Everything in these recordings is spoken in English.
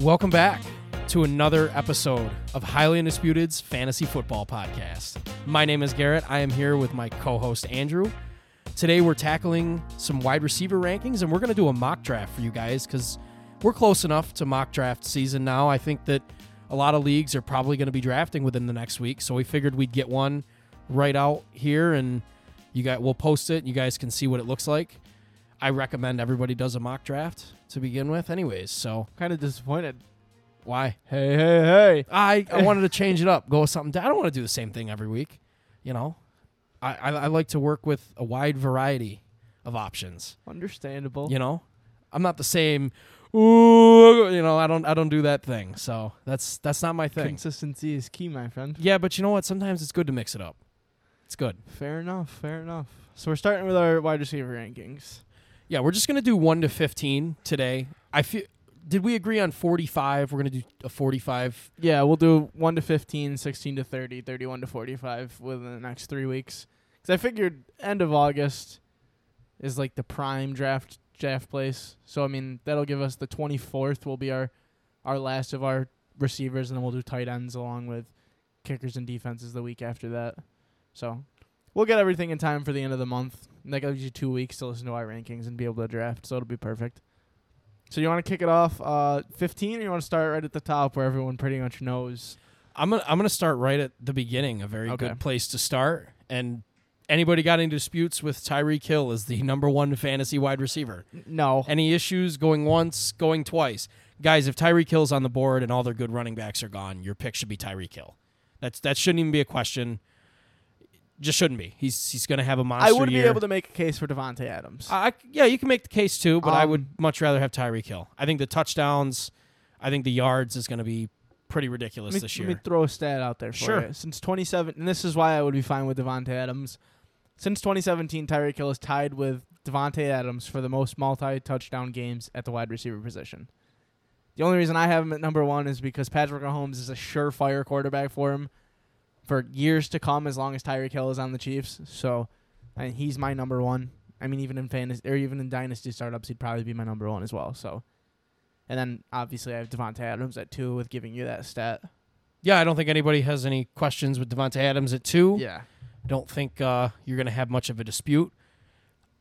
Welcome back to another episode of Highly Undisputed's Fantasy Football Podcast. My name is Garrhett. I am here with my co host, Andrew. Today, we're tackling some wide receiver rankings, and we're going to do a mock draft for you guys because we're close enough to mock draft season now. I think that a lot of leagues are probably going to be drafting within the next week, so we figured we'd get one right out here, and you guys, we'll post it. You guys can see what it looks like. I recommend everybody does a mock draft to begin with, anyways. So Kind of disappointed. why? Hey, hey, hey. I, I wanted to change it up, go with something. I don't want to do the same thing every week. You know, I, I, I like to work with a wide variety of options. Understandable. You know, I'm not the same. Ooh, you know, I don't I don't do that thing. So that's that's not my thing. Consistency is key, my friend. Yeah, but you know what? Sometimes it's good to mix it up. It's good. Fair enough. Fair enough. So we're starting with our wide receiver rankings. Yeah, we're just gonna do one to fifteen today. I feel. Did we agree on 45? We're gonna do a 45. Yeah, we'll do 1 to 15, 16 to 30, 31 to 45 within the next three weeks. Because I figured end of August is like the prime draft draft place. So, I mean, that'll give us the 24th will be our, our last of our receivers, and then we'll do tight ends along with kickers and defenses the week after that. So, we'll get everything in time for the end of the month. And that gives you two weeks to listen to our rankings and be able to draft. So, it'll be perfect. So you want to kick it off uh, 15 or you want to start right at the top where everyone pretty much knows? I'm gonna I'm gonna start right at the beginning. A very Okay. good place to start. And anybody got any disputes with Tyreek Hill as the number one fantasy wide receiver? No. Any issues going once, going twice? Guys, if Tyreek Hill's on the board and all their good running backs are gone, your pick should be Tyreek Hill. That's that shouldn't even be a question. Just shouldn't be. He's he's gonna have a monster I would year. be able to make a case for Davante Adams. I, yeah, you can make the case too, but I would Um, much rather have Tyreek Hill. I think the touchdowns, I think the yards is going to be pretty ridiculous me, this year. let me throw a stat out there for Sure. you. Since 27, and this is why I would be fine with Davante Adams. Since 2017, Tyreek Hill is tied with Davante Adams for the most multi-touchdown games at the wide receiver position. The only reason I have him at number one is because Patrick Mahomes is a surefire quarterback for him for years to come, as long as Tyreek Hill is on the Chiefs. So, I mean, he's my number one. I mean, even in fantasy or even in dynasty startups, he'd probably be my number one as well. So, and then obviously I have Davante Adams at two with giving you that stat. yeah, I don't think anybody has any questions with Davante Adams at two. Yeah. I don't think uh, you're going to have much of a dispute.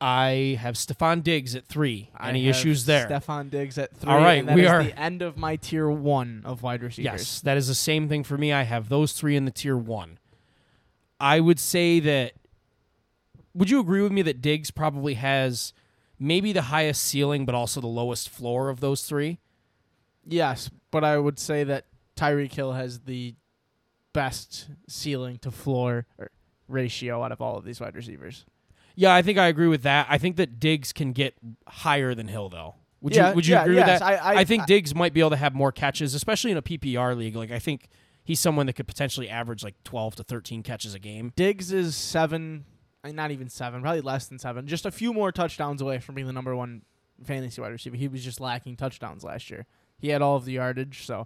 I have Stefon Diggs at three. I Any issues there? Stefon Diggs at three. All right, and that we is are- the end of my tier one of wide receivers. Yes, that is the same thing for me. I have those three in the tier one. I would say that. Would you agree with me that Diggs probably has maybe the highest ceiling, but also the lowest floor of those three? Yes, but I would say that Tyreek Hill has the best ceiling to floor ratio out of all of these wide receivers. Yeah, I think I agree with that. I think that Diggs can get higher than Hill, though. Would Yeah, you Would you yeah, agree yes, with that? I- I- think I- Diggs might be able to have more catches, especially in a PPR league. Like I think he's someone that could potentially average like twelve to thirteen catches a game. Diggs is seven, uh, not even seven, probably less than seven. Just a few more touchdowns away from being the number one fantasy wide receiver. He was just lacking touchdowns last year. He had all of the yardage, so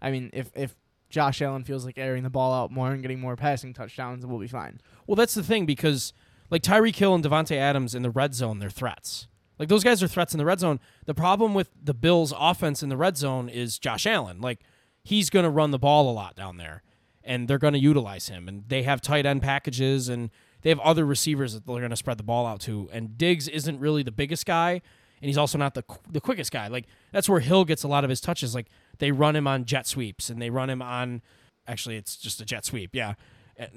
I mean, if if Josh Allen feels like airing the ball out more and getting more passing touchdowns, we'll be fine. Well, that's the thing because like Tyreek Hill and Davante Adams in the red zone, they're threats. Like those guys are threats in the red zone. The problem with the Bills' offense in the red zone is Josh Allen. Like he's going to run the ball a lot down there, and they're going to utilize him. And they have tight end packages, and they have other receivers that they're going to spread the ball out to. And Diggs isn't really the biggest guy, and he's also not the the quickest guy. Like that's where Hill gets a lot of his touches. Like they run him on jet sweeps, and they run him on actually it's just a jet sweep, yeah,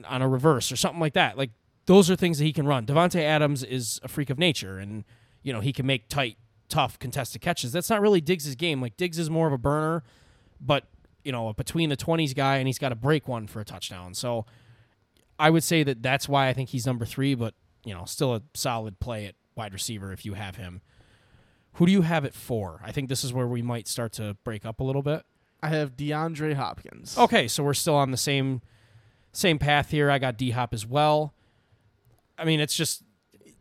on a reverse or something like that. Like those are things that he can run. Davante Adams is a freak of nature, and you know he can make tight, tough, contested catches. That's not really Diggs' game. Like Diggs is more of a burner, but you know a between the twenties guy, and he's got to break one for a touchdown. So I would say that that's why I think he's number three, but you know still a solid play at wide receiver if you have him. Who do you have at four? I think this is where we might start to break up a little bit. I have DeAndre Hopkins. Okay, so we're still on the same same path here. I got D Hop as well. I mean, it's just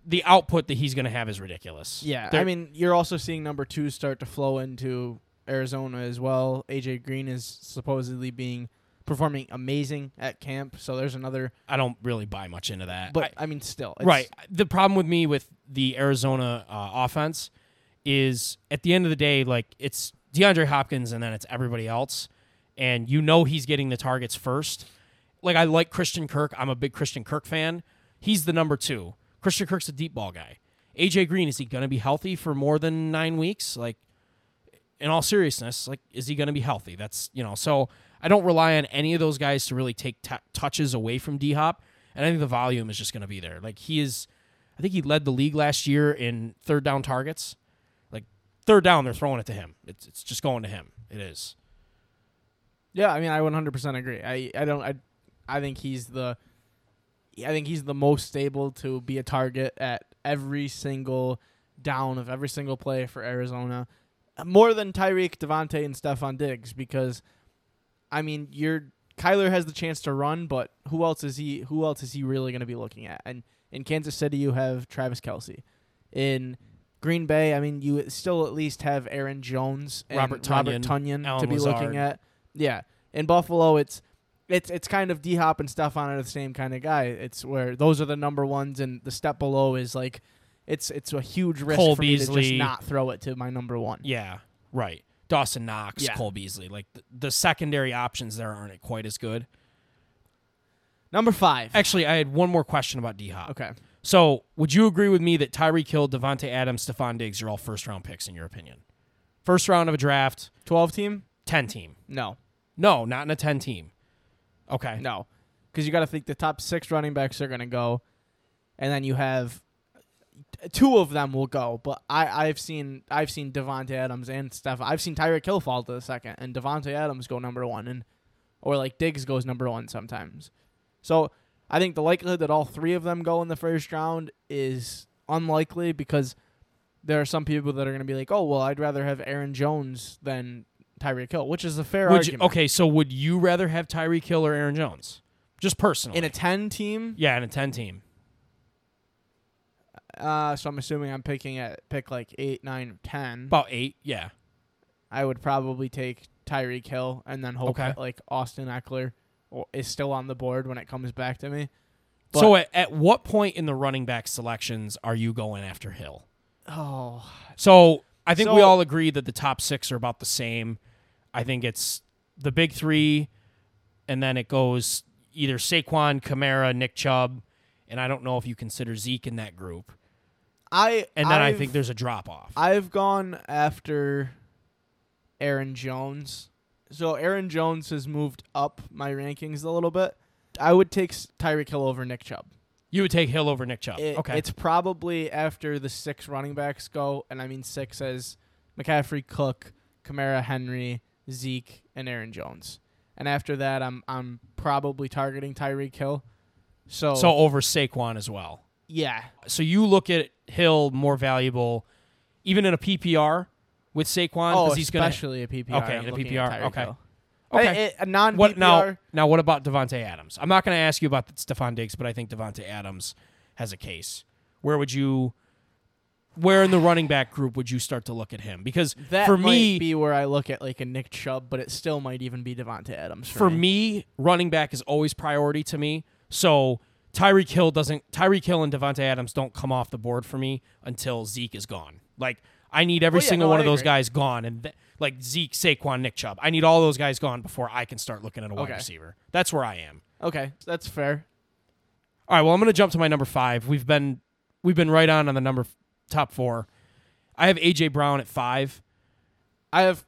the output that he's going to have is ridiculous. Yeah, There- I mean, you're also seeing number two start to flow into Arizona as well. AJ Green is supposedly being performing amazing at camp, so there's another. I don't really buy much into that. But I- I, mean, still, it's, right. The problem with me with the Arizona uh, offense is at the end of the day, like it's DeAndre Hopkins and then it's everybody else. And you know he's getting the targets first. Like I like Christian Kirk. I'm a big Christian Kirk fan. He's the number two. Christian Kirk's a deep ball guy. AJ Green, is he gonna be healthy for more than nine weeks? Like in all seriousness, like is he gonna be healthy? That's you know, so I don't rely on any of those guys to really take t- touches away from D Hop, and I think the volume is just gonna be there. Like he is I think he led the league last year in third down targets. Like third down, they're throwing it to him. It's it's just going to him. It is. Yeah, I mean, I 100% agree. I I don't I I think he's the I think he's the most stable to be a target at every single down of every single play for Arizona, uh, more than Tyreek, Davante, and Stefon Diggs because, I mean, you're Kyler has the chance to run, but who else is he? Who else is he really going to be looking at? And in Kansas City, you have Travis Kelce. In Green Bay, I mean, you still at least have Aaron Jones and Robert Robert Tonyan, Tunyon to be Lazard. looking at. Yeah, in Buffalo, it's it's it's kind of D Hop and Stefon are the same kind of guy. It's where those are the number ones, and the step below is like it's it's a huge risk Cole for me to Beasley. just not throw it to my number one. Yeah, right. Dawson Knox, Yeah. Cole Beasley. Like the, the secondary options there aren't quite as good. Number five. Actually, I had one more question about D Hop. Okay. So, would you agree with me that Tyreek Hill, Davante Adams, Stefon Diggs are all first round picks in your opinion? First round of a draft, Twelve team? 10 team. No, No, not in a 10 team. Okay. no, because you got to think the top six running backs are going to go, and then you have two of them will go. But I I've seen I've seen Davante Adams and Steph. I've seen Tyreek Hill fall to the second, and Davante Adams go number one, and or like Diggs goes number one sometimes. So I think the likelihood that all three of them go in the first round is unlikely because there are some people that are going to be like, oh well, I'd rather have Aaron Jones than Tyreek Hill, which is a fair Would you, argument. okay, so would you rather have Tyreek Hill or Aaron Jones? Just personally. In a ten team, yeah, in a 10 team. uh, so I'm assuming I'm picking at pick like eight, nine, ten. About 8, yeah. I would probably take Tyreek Hill and then hope Okay. that like Austin Ekeler is still on the board when it comes back to me. But- so at, at what point in the running back selections are you going after Hill? Oh, So I think we all agree that the top six are about the same. I think it's the big three, and then it goes either Saquon, Kamara, Nick Chubb, and I don't know if you consider Zeke in that group. I And then i I've- think there's a drop off. I've gone after Aaron Jones. So Aaron Jones has moved up my rankings a little bit. I would take Tyreek Hill over Nick Chubb. You would take Hill over Nick Chubb. It- okay. It's probably after the six running backs go, and I mean six as McCaffrey, Cook, Kamara, Henry, Zeke, and Aaron Jones. And after that, I'm I'm probably targeting Tyreek Hill. So, so over Saquon as well. yeah, So you look at Hill more valuable, even in a PPR with Saquon oh, because he's going to. especially a PPR. Okay, I'm in a PPR, okay. Hill. Okay. A, a non What now? Now, what about Davante Adams? I'm not going to ask you about Stefon Diggs, but I think Davante Adams has a case. Where would you? Where in the running back group would you start to look at him? Because That for might me, be where I look at like a Nick Chubb, but it still might even be Davante Adams for, for me, running back is always priority to me. So Tyreek Hill doesn't. Tyreek Hill and Davante Adams don't come off the board for me until Zeke is gone. Like I need every Oh, yeah, single no, one I of those guys gone, and th- like Zeke, Saquon, Nick Chubb. I need all those guys gone before I can start looking at a wide Okay. receiver. That's where I am. Okay, that's fair. All right, well, I'm going to jump to my number five. We've been we've been right on on the number top four. I have AJ Brown at five. I have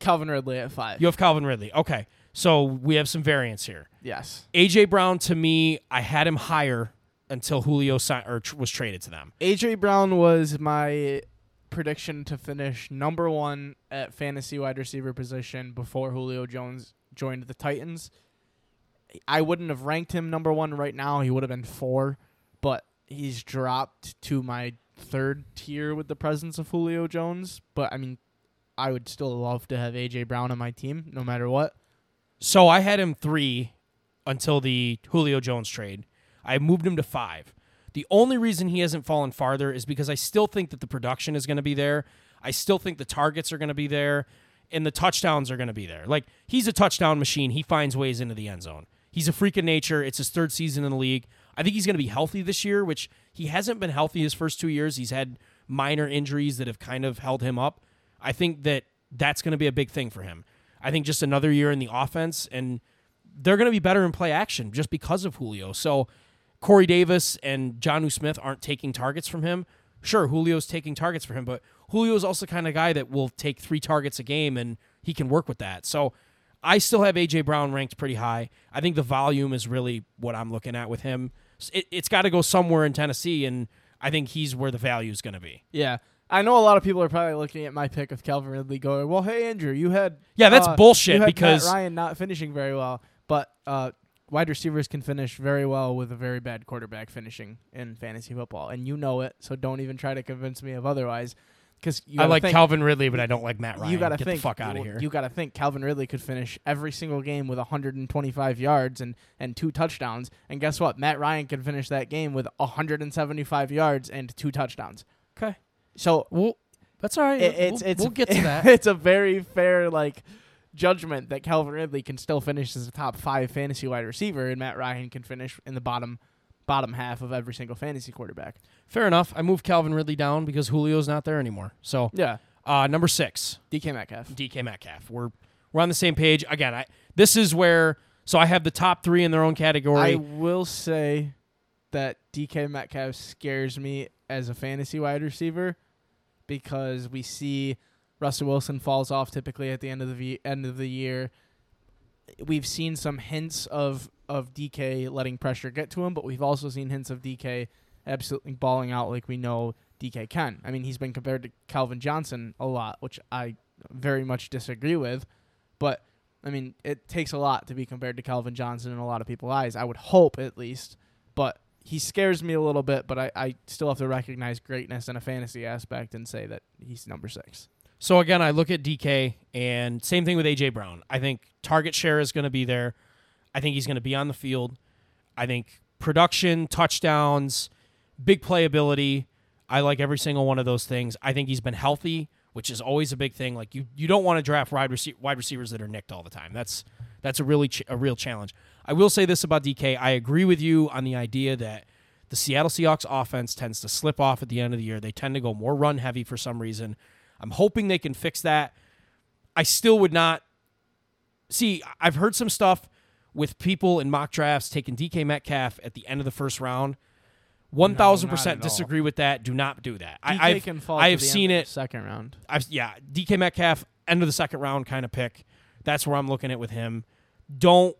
Calvin Ridley at five. You have Calvin Ridley. Okay, so we have some variance here. yes. AJ Brown to me, I had him higher until Julio si- or tr- was traded to them. AJ Brown was my prediction to finish number one at fantasy wide receiver position before Julio Jones joined the Titans. I wouldn't have ranked him number one right now. He would have been four, but he's dropped to my third tier with the presence of Julio Jones. But I mean, I would still love to have AJ Brown on my team, no matter what. So I had him three until the Julio Jones trade. I moved him to five. The only reason he hasn't fallen farther is because I still think that the production is going to be there. I still think the targets are going to be there and the touchdowns are going to be there. Like he's a touchdown machine. He finds ways into the end zone. He's a freak of nature. It's his third season in the league. I think he's going to be healthy this year, which he hasn't been healthy his first two years. He's had minor injuries that have kind of held him up. I think that that's going to be a big thing for him. I think just another year in the offense, and they're going to be better in play action just because of Julio. So Corey Davis and Jonnu Smith aren't taking targets from him. Sure, Julio's taking targets for him, but Julio's also kind of guy that will take three targets a game and he can work with that. So I still have AJ Brown ranked pretty high. I think the volume is really what I'm looking at with him. It, it's got to go somewhere in Tennessee, and I think he's where the value is going to be. Yeah. I know a lot of people are probably looking at my pick of Calvin Ridley going, well, hey, Andrew, you had. Yeah, that's uh, bullshit because Matt Ryan not finishing very well. But uh, wide receivers can finish very well with a very bad quarterback finishing in fantasy football. And you know it, so don't even try to convince me of otherwise. Because I like Calvin Ridley, but I don't like Matt Ryan. You gotta think. the fuck out of here. You gotta think. Calvin Ridley could finish every single game with 125 yards and and two touchdowns. And guess what? Matt Ryan can finish that game with 175 yards and two touchdowns. okay, So well, that's all right. it, it's we'll, it's we'll get to that. it's a very fair like judgment that Calvin Ridley can still finish as a top five fantasy wide receiver, and Matt Ryan can finish in the bottom bottom half of every single fantasy quarterback. Fair enough. I moved Calvin Ridley down because Julio's not there anymore. So Yeah, uh, number six, DK Metcalf. DK Metcalf. We're we're on the same page again. I this is where so I have the top three in their own category. I will say that DK Metcalf scares me as a fantasy wide receiver because we see Russell Wilson falls off typically at the end of the v- end of the year. We've seen some hints of of DK letting pressure get to him, but we've also seen hints of DK absolutely balling out like we know DK can. I mean, he's been compared to Calvin Johnson a lot, which I very much disagree with, but I mean, it takes a lot to be compared to Calvin Johnson in a lot of people's eyes. I would hope, at least. But he scares me a little bit, but I, I still have to recognize greatness in a fantasy aspect and say that he's number six. So again, I look at DK and same thing with AJ Brown. I think target share is going to be there. I think he's going to be on the field. I think production, touchdowns, big playability. I like every single one of those things. I think he's been healthy, which is always a big thing. Like you, you don't want to draft wide, rece- wide receivers that are nicked all the time. That's that's a really ch- a real challenge. I will say this about DK. I agree with you on the idea that the Seattle Seahawks offense tends to slip off at the end of the year. They tend to go more run heavy for some reason. I'm hoping they can fix that. I still would not see. I've heard some stuff with people in mock drafts taking DK Metcalf at the end of the first round. One thousand not percent at all. disagree with that. Do not do that. DK I, I've, can fall I have the seen it. the second round. I've yeah, DK Metcalf end of the second round kind of pick. That's where I'm looking at with him. Don't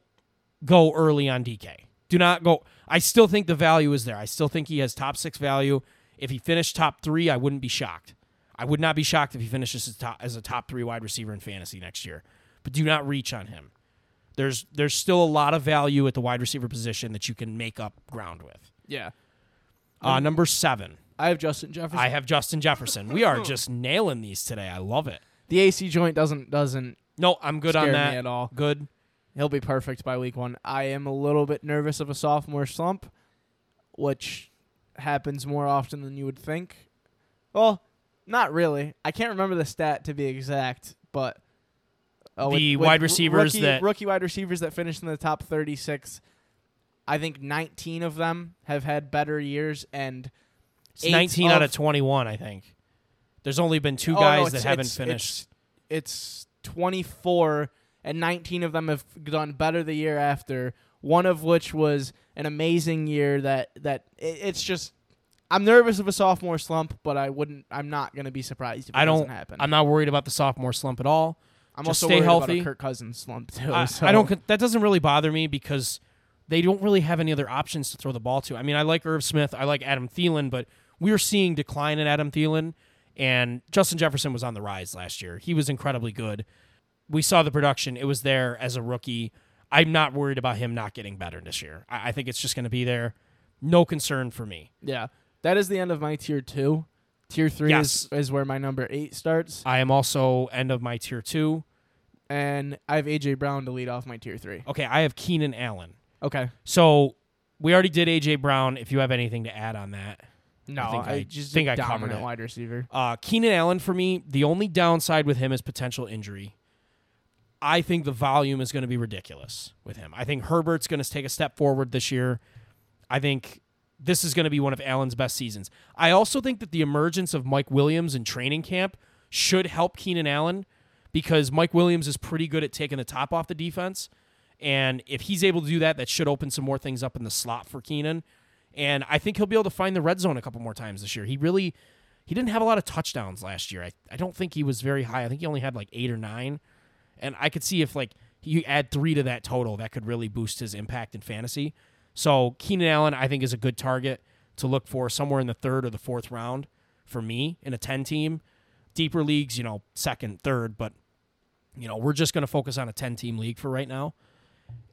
go early on DK. Do not go. I still think the value is there. I still think he has top six value. If he finished top three, I wouldn't be shocked. I would not be shocked if he finishes as, top, as a top three wide receiver in fantasy next year. But do not reach on him. There's there's still a lot of value at the wide receiver position that you can make up ground with. Yeah. Uh, number seven, I have Justin Jefferson. I have Justin Jefferson. We are just nailing these today. I love it. the AC joint doesn't doesn't No, I'm good on that. at all. Good. He'll be perfect by week one. I am a little bit nervous of a sophomore slump, which happens more often than you would think. Well, not really. I can't remember the stat to be exact, but uh, The wide r- receivers rookie, that- rookie wide receivers that finished in the top thirty six. I think 19 of them have had better years, and It's eight 19 out of- of 21, I think. There's only been two Oh, no, guys it's- that haven't it's- finished. It's, it's 24, and 19 of them have done better the year after. One of which was an amazing year. That that it, it's just. I'm nervous of a sophomore slump, but I wouldn't. I'm not going to be surprised if it I don't. doesn't happen. I'm not worried about the sophomore slump at all. I'm just also stay worried healthy. about a Kirk Cousins slump too. I, so. I don't. That doesn't really bother me because they don't really have any other options to throw the ball to. I mean, I like Irv Smith. I like Adam Thielen, but we are seeing decline in Adam Thielen, and Justin Jefferson was on the rise last year. He was incredibly good. We saw the production; it was there as a rookie. I'm not worried about him not getting better this year. I, I think it's just going to be there. No concern for me. Yeah, that is the end of my tier two. Tier three Yes. is, is where my number eight starts, I am also end of my tier two. and I have AJ Brown to lead off my tier three. Okay, I have Keenan Allen. Okay. So we already did AJ Brown. If you have anything to add on that, No, think I just think I covered it. wide receiver. uh, Keenan Allen for me, the only downside with him is potential injury. I think the volume is going to be ridiculous with him. I think Herbert's going to take a step forward this year. I think this is going to be one of Allen's best seasons. I also think that the emergence of Mike Williams in training camp should help Keenan Allen because Mike Williams is pretty good at taking the top off the defense. And if he's able to do that, that should open some more things up in the slot for Keenan. And I think he'll be able to find the red zone a couple more times this year. He really he didn't have a lot of touchdowns last year. I, I don't think he was very high. I think he only had like eight or nine. And I could see if like you add three to that total, that could really boost his impact in fantasy. So Keenan Allen, I think, is a good target to look for somewhere in the third or the fourth round for me in a 10 team. Deeper leagues, you know, second, third, but you know, we're just going to focus on a 10 team league for right now.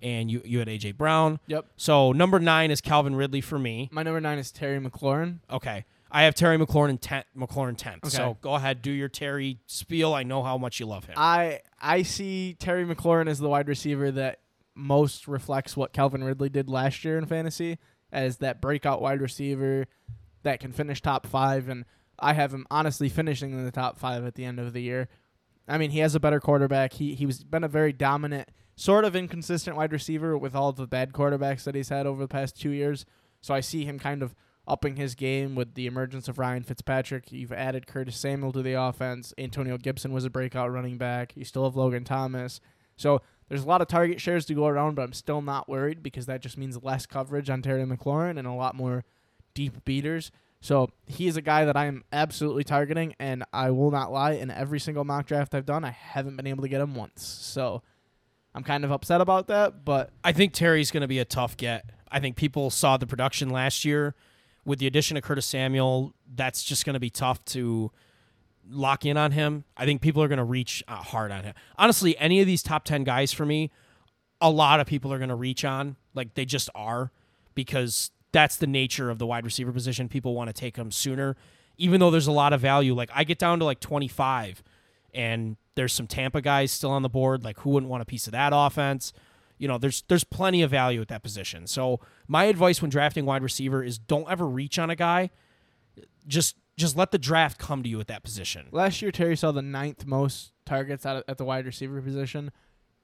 And you you had AJ Brown. Yep. So number 9 is Calvin Ridley for me. My number 9 is Terry McLaurin. Okay. I have Terry McLaurin in 10 McLaurin 10th. Okay. So go ahead, do your Terry spiel. I know how much you love him. I I see Terry McLaurin as the wide receiver that most reflects what Calvin Ridley did last year in fantasy as that breakout wide receiver that can finish top 5 and I have him honestly finishing in the top 5 at the end of the year. I mean, he has a better quarterback. He he was been a very dominant, sort of inconsistent wide receiver with all the bad quarterbacks that he's had over the past 2 years. So I see him kind of upping his game with the emergence of Ryan Fitzpatrick. You've added Curtis Samuel to the offense. Antonio Gibson was a breakout running back. You still have Logan Thomas. So there's a lot of target shares to go around, but I'm still not worried because that just means less coverage on Terry McLaurin and a lot more deep beaters. So he is a guy that I am absolutely targeting, and I will not lie. In every single mock draft I've done, I haven't been able to get him once. So I'm kind of upset about that, but I think Terry's going to be a tough get. I think people saw the production last year with the addition of Curtis Samuel. That's just going to be tough to lock in on him. I think people are going to reach uh, hard on him. Honestly, any of these top 10 guys for me, a lot of people are going to reach on. Like they just are because that's the nature of the wide receiver position. People want to take them sooner, even though there's a lot of value. Like I get down to like 25 and there's some Tampa guys still on the board. Like who wouldn't want a piece of that offense? You know, there's there's plenty of value at that position. So my advice when drafting wide receiver is don't ever reach on a guy. Just just let the draft come to you at that position. last year Terry saw the ninth most targets out at the wide receiver position,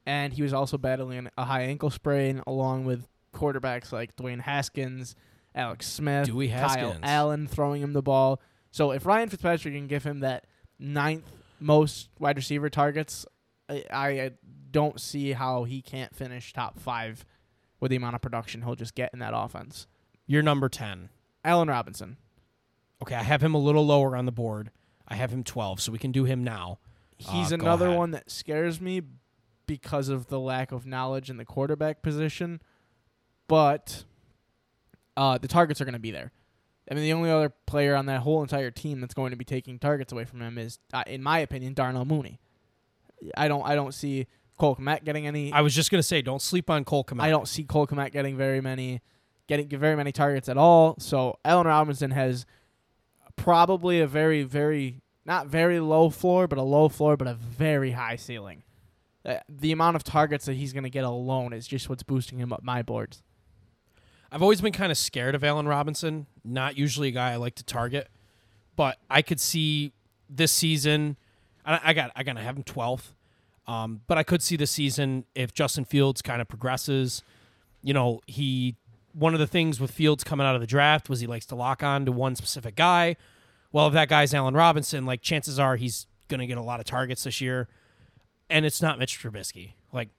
and he was also battling a high ankle sprain along with quarterbacks like Dwayne Haskins, Alex Smith, Dewey Kyle. Allen throwing him the ball. So if Ryan Fitzpatrick can give him that ninth most wide receiver targets, I, I don't see how he can't finish top five with the amount of production he'll just get in that offense. You're number 10. Allen Robinson. Okay, I have him a little lower on the board. I have him 12, so we can do him now. He's Uh, another one that scares me because of the lack of knowledge in the quarterback position. But uh, the targets are going to be there. I mean, the only other player on that whole entire team that's going to be taking targets away from him is, uh, in my opinion, Darnell Mooney. I don't, I don't see Cole Kmet getting any. I was just going to say don't sleep on Cole Kmet. I don't see Cole Kmet getting very many, getting very many targets at all. So Allen Robinson has probably a very, very not very low floor, but a low floor, but a very high ceiling. Uh, the amount of targets that he's going to get alone is just what's boosting him up my boards. I've always been kind of scared of Allen Robinson. Not usually a guy I like to target, but I could see this season. I, I got I gotta have him twelfth, um, but I could see this season if Justin Fields kind of progresses. You know, he one of the things with Fields coming out of the draft was he likes to lock on to one specific guy. Well, if that guy's Allen Robinson, like chances are he's gonna get a lot of targets this year, and it's not Mitch Trubisky. Like,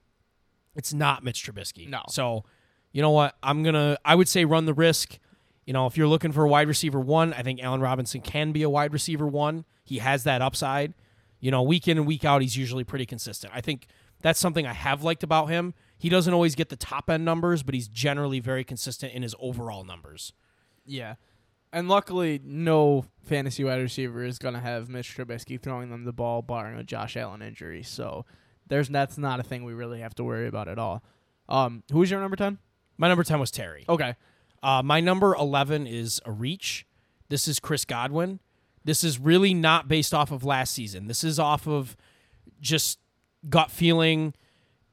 it's not Mitch Trubisky. No. So you know what? I'm gonna. I would say run the risk. You know, if you're looking for a wide receiver one, I think Allen Robinson can be a wide receiver one. He has that upside. You know, week in and week out, he's usually pretty consistent. I think that's something I have liked about him. He doesn't always get the top end numbers, but he's generally very consistent in his overall numbers. Yeah. And luckily, no fantasy wide receiver is going to have Mitch Trubisky throwing them the ball, barring a Josh Allen injury. So there's that's not a thing we really have to worry about at all. Um, who's your number 10? My number 10 was Terry. Okay. Uh, my number 11 is a reach. This is Chris Godwin. This is really not based off of last season. This is off of just gut feeling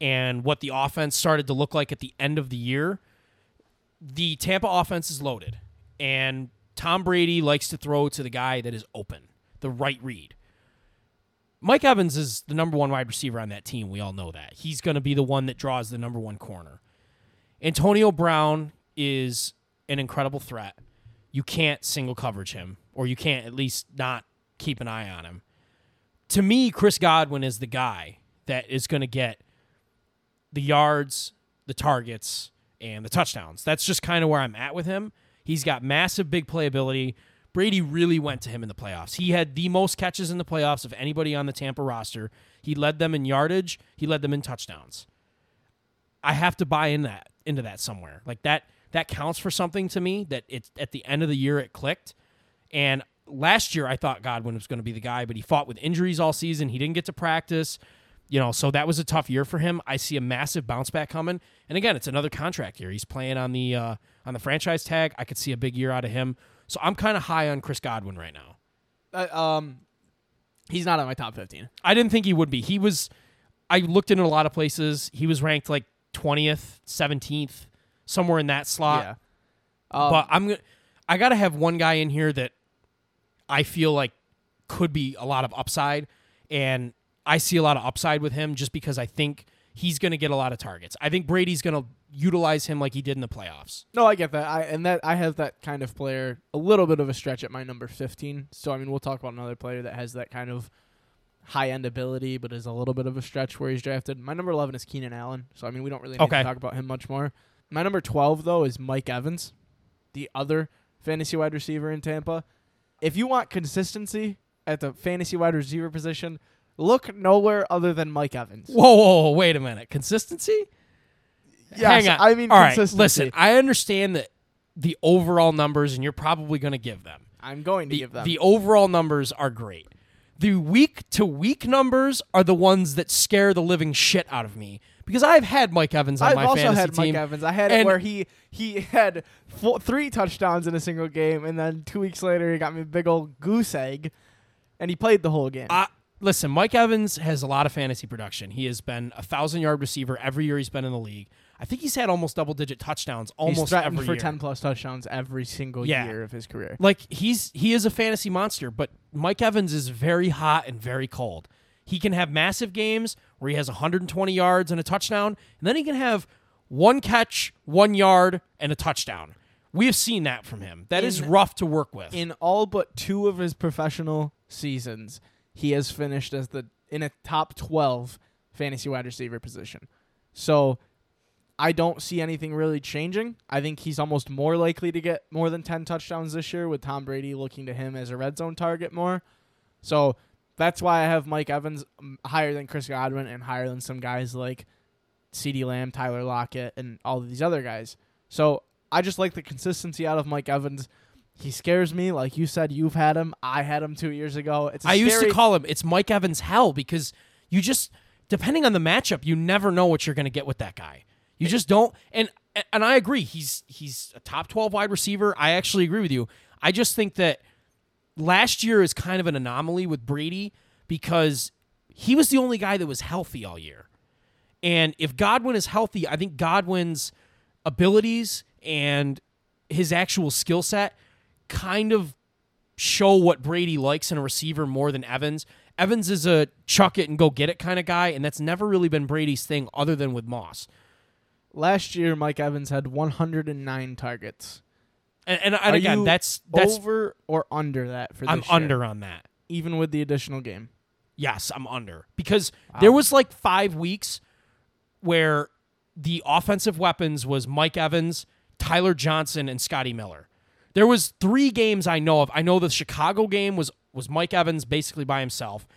and what the offense started to look like at the end of the year. The Tampa offense is loaded, and Tom Brady likes to throw to the guy that is open, the right read. Mike Evans is the number one wide receiver on that team. We all know that. He's going to be the one that draws the number one corner. Antonio Brown is an incredible threat. You can't single coverage him, or you can't at least not keep an eye on him. to me, Chris Godwin is the guy that is going to get the yards, the targets, and the touchdowns. That's just kind of where I'm at with him. He's got massive big playability. Brady really went to him in the playoffs. He had the most catches in the playoffs of anybody on the Tampa roster. He led them in yardage, he led them in touchdowns. I have to buy in that into that somewhere. Like that that counts for something to me that it's at the end of the year it clicked. And last year I thought Godwin was going to be the guy, but he fought with injuries all season. He didn't get to practice. You know, so that was a tough year for him. I see a massive bounce back coming. And again, it's another contract year. He's playing on the uh, on the franchise tag. I could see a big year out of him. So I'm kind of high on Chris Godwin right now. Uh, um, he's not on my top fifteen. I didn't think he would be. He was. I looked in a lot of places. He was ranked like 20th, 17th, somewhere in that slot. yeah. Um, but I'm. I gotta have one guy in here that I feel like could be a lot of upside, and I see a lot of upside with him just because I think he's gonna get a lot of targets. I think Brady's gonna utilize him like he did in the playoffs. No, I get that. I and that I have that kind of player a little bit of a stretch at my number 15. So I mean, we'll talk about another player that has that kind of high end ability but is a little bit of a stretch where he's drafted. My number 11 is Keenan Allen. So I mean, we don't really need Okay. to talk about him much more. My number 12 though is Mike Evans, the other fantasy wide receiver in Tampa. If you want consistency at the fantasy wide receiver position, look nowhere other than Mike Evans. Whoa, whoa, whoa wait a minute. Consistency? Yes, Hang on. I mean All right, listen. I understand that the overall numbers, and you're probably gonna give them. I'm going to The, give them. the overall numbers are great. The week to week numbers are the ones that scare the living shit out of me because I've had Mike Evans on I've my also fantasy had team. Mike Evans. I had it where he he had four, three touchdowns in a single game, and then two weeks later he got me a big old goose egg, and he played the whole game. I, listen, Mike Evans has a lot of fantasy production. He has been a thousand yard receiver every year he's been in the league. I think he's had almost double digit touchdowns He's almost threatened every for year. ten plus touchdowns every single Yeah. year of his career. Like he's he is a fantasy monster, but Mike Evans is very hot and very cold. He can have massive games where he has 120 yards and a touchdown, and then he can have one catch, one yard, and a touchdown. We have seen that from him. That is In- rough to work with. In all but two of his professional seasons, he has finished as the in a top twelve fantasy wide receiver position. So I don't see anything really changing. I think he's almost more likely to get more than 10 touchdowns this year with Tom Brady looking to him as a red zone target more. So that's why I have Mike Evans um, higher than Chris Godwin and higher than some guys like CeeDee Lamb, Tyler Lockett, and all of these other guys. So I just like the consistency out of Mike Evans. He scares me. Like you said, you've had him. I had him two years ago. It's I used to call him it's Mike Evans hell because you just depending on the matchup, you never know what you're going to get with that guy. You just don't and and I agree. He's he's a top 12 wide receiver. I actually agree with you. I just think that last year is kind of an anomaly with Brady because he was the only guy that was healthy all year. And if Godwin is healthy, I think Godwin's abilities and his actual skill set kind of show what Brady likes in a receiver more than Evans. Evans is a chuck it and go get it kind of guy, and that's never really been Brady's thing other than with Moss. Last year, Mike Evans had 109 targets. And, and, and again, that's that's over or under that for this I'm year? under on that. even with the additional game. Yes, I'm under because there was like five weeks where the offensive weapons was Mike Evans, Tyler Johnson, and Scotty Miller. There was three games I know of. I know the Chicago game was was Mike Evans basically by himself.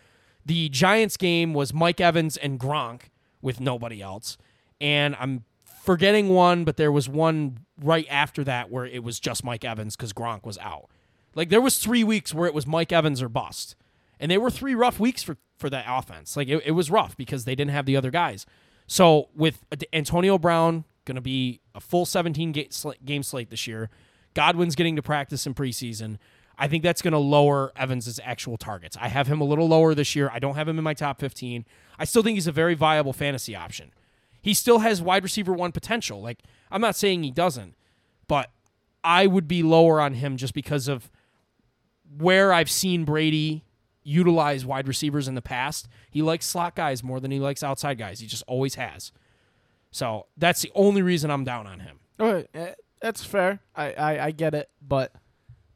The Giants game was Mike Evans and Gronk with nobody else. And I'm forgetting one, but there was one right after that where it was just Mike Evans because Gronk was out. Like there was three weeks where it was Mike Evans or bust, and they were three rough weeks for for that offense. Like it, it was rough because they didn't have the other guys. So with Antonio Brown going to be a full 17 ga- sl- game slate this year, Godwin's getting to practice in preseason. I think that's going to lower Evans' actual targets. I have him a little lower this year. I don't have him in my top 15. I still think he's a very viable fantasy option. He still has wide receiver one potential. Like I'm not saying he doesn't, but I would be lower on him just because of where I've seen Brady utilize wide receivers in the past. He likes slot guys more than he likes outside guys. He just always has. So that's the only reason I'm down on him. Okay, eh, that's fair. I, I, I get it, but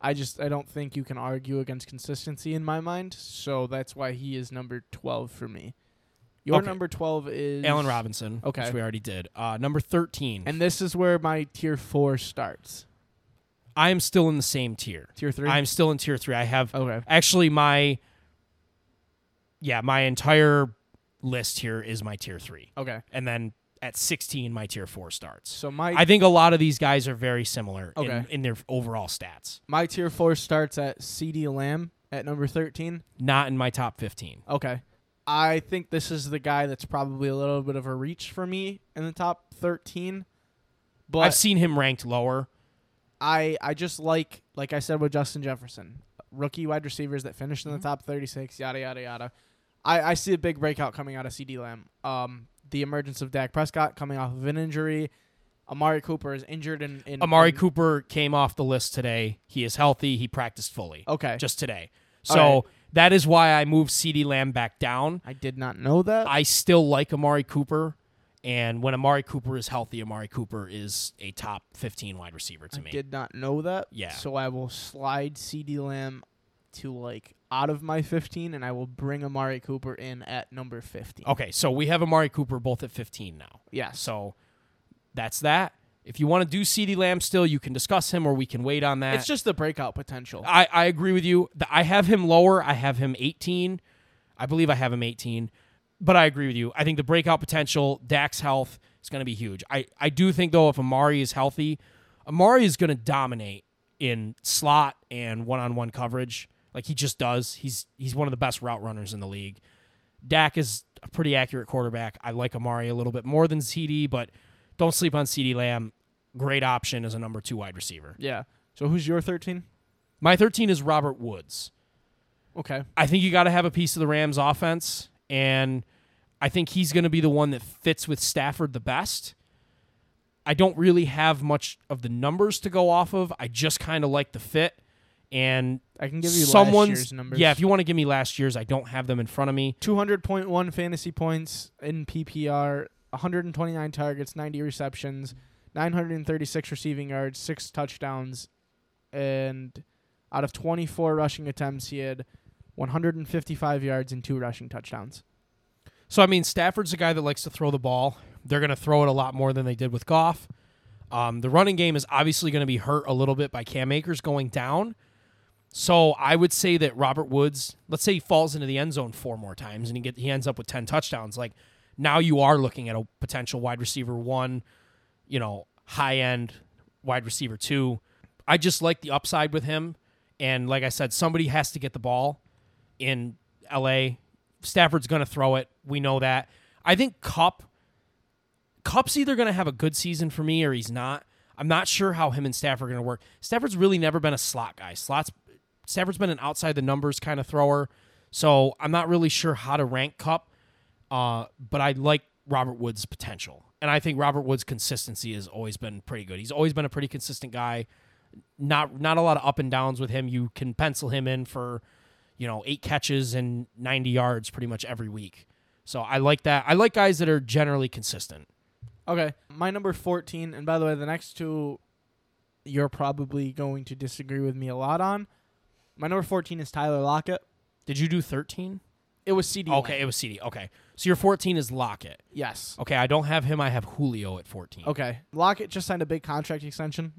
I just I don't think you can argue against consistency in my mind. So that's why he is number twelve for me. Your Okay. number twelve is Allen Robinson, Okay. which we already did. Uh, number 13. and this is where my tier four starts. I am still in the same tier. Tier three. I'm still in tier three. I have okay. actually my, yeah, my entire list here is my tier three. Okay. And then at 16, my tier four starts. So my I think a lot of these guys are very similar in, Okay. in their overall stats. my tier four starts at CeeDee Lamb at number thirteen. Not in my top 15. Okay. I think this is the guy that's probably a little bit of a reach for me in the top 13. But I've seen him ranked lower. I I just like like I said with Justin Jefferson, rookie wide receivers that finished in the Mhm. top 36, yada yada yada. I I see a big breakout coming out of CeeDee Lamb. Um the emergence of Dak Prescott coming off of an injury. Amari Cooper is injured in, in Amari in- Cooper came off the list today. He is healthy. He practiced fully Okay. just today. So right. that is why I moved CeeDee Lamb back down. I did not know that. I still like Amari Cooper. And when Amari Cooper is healthy, Amari Cooper is a top 15 wide receiver to I me. did not know that. Yeah. So I will slide CeeDee Lamb to like out of my 15 and I will bring Amari Cooper in at number 15. Okay, so we have Amari Cooper both at 15 now. Yeah. So that's that. If you want to do CeeDee Lamb still, you can discuss him or we can wait on that. It's just the breakout potential. I, I agree with you. I have him lower. I have him 18. I believe I have him 18. But I agree with you. I think the breakout potential, Dak's health is going to be huge. I, I do think, though, if Amari is healthy, Amari is going to dominate in slot and one on one coverage. Like he just does. He's he's one of the best route runners in the league. Dak is a pretty accurate quarterback. I like Amari a little bit more than CeeDee, but don't sleep on CeeDee Lamb. Great option as a number two wide receiver. yeah. So who's your 13? My 13 is Robert Woods. Okay. I think you got to have a piece of the Rams offense, and I think he's going to be the one that fits with Stafford the best. I don't really have much of the numbers to go off of. I just kind of like the fit, and I can give you someone's last year's numbers. yeah. If you want to give me last year's, I don't have them in front of me. 200.1 fantasy points in PPR, 129 targets, 90 receptions, 936 receiving yards, 6 touchdowns, and out of 24 rushing attempts, he had 155 yards and 2 rushing touchdowns. So I mean, Stafford's a guy that likes to throw the ball. They're going to throw it a lot more than they did with Goff. Um, the running game is obviously going to be hurt a little bit by Cam Akers going down. So I would say that Robert Woods, let's say he falls into the end zone four more times and he get he ends up with ten touchdowns. Like now you are looking at a potential wide receiver one, you know, high end wide receiver two. I just like the upside with him. And like I said, somebody has to get the ball in LA. Stafford's going to throw it. We know that. I think Kupp Kupp's either going to have a good season for me or he's not. I'm not sure how him and Stafford are going to work. Stafford's really never been a slot guy. Slots Stafford's been an outside the numbers kind of thrower. So I'm not really sure how to rank Kupp. Uh, but I like Robert Woods' potential. And I think Robert Woods' consistency has always been pretty good. He's always been a pretty consistent guy. Not not a lot of up and downs with him. You can pencil him in for, you know, eight catches and 90 yards pretty much every week. So I like that. I like guys that are generally consistent. Okay. My number 14, and by the way, the next two you're probably going to disagree with me a lot on. My number 14 is Tyler Lockett. Did you do 13? It was CeeDee. Okay, Lamb. it was CeeDee. Okay. So your 14 is Lockett. Yes. Okay, I don't have him. I have Julio at 14. Okay. Lockett just signed a big contract extension,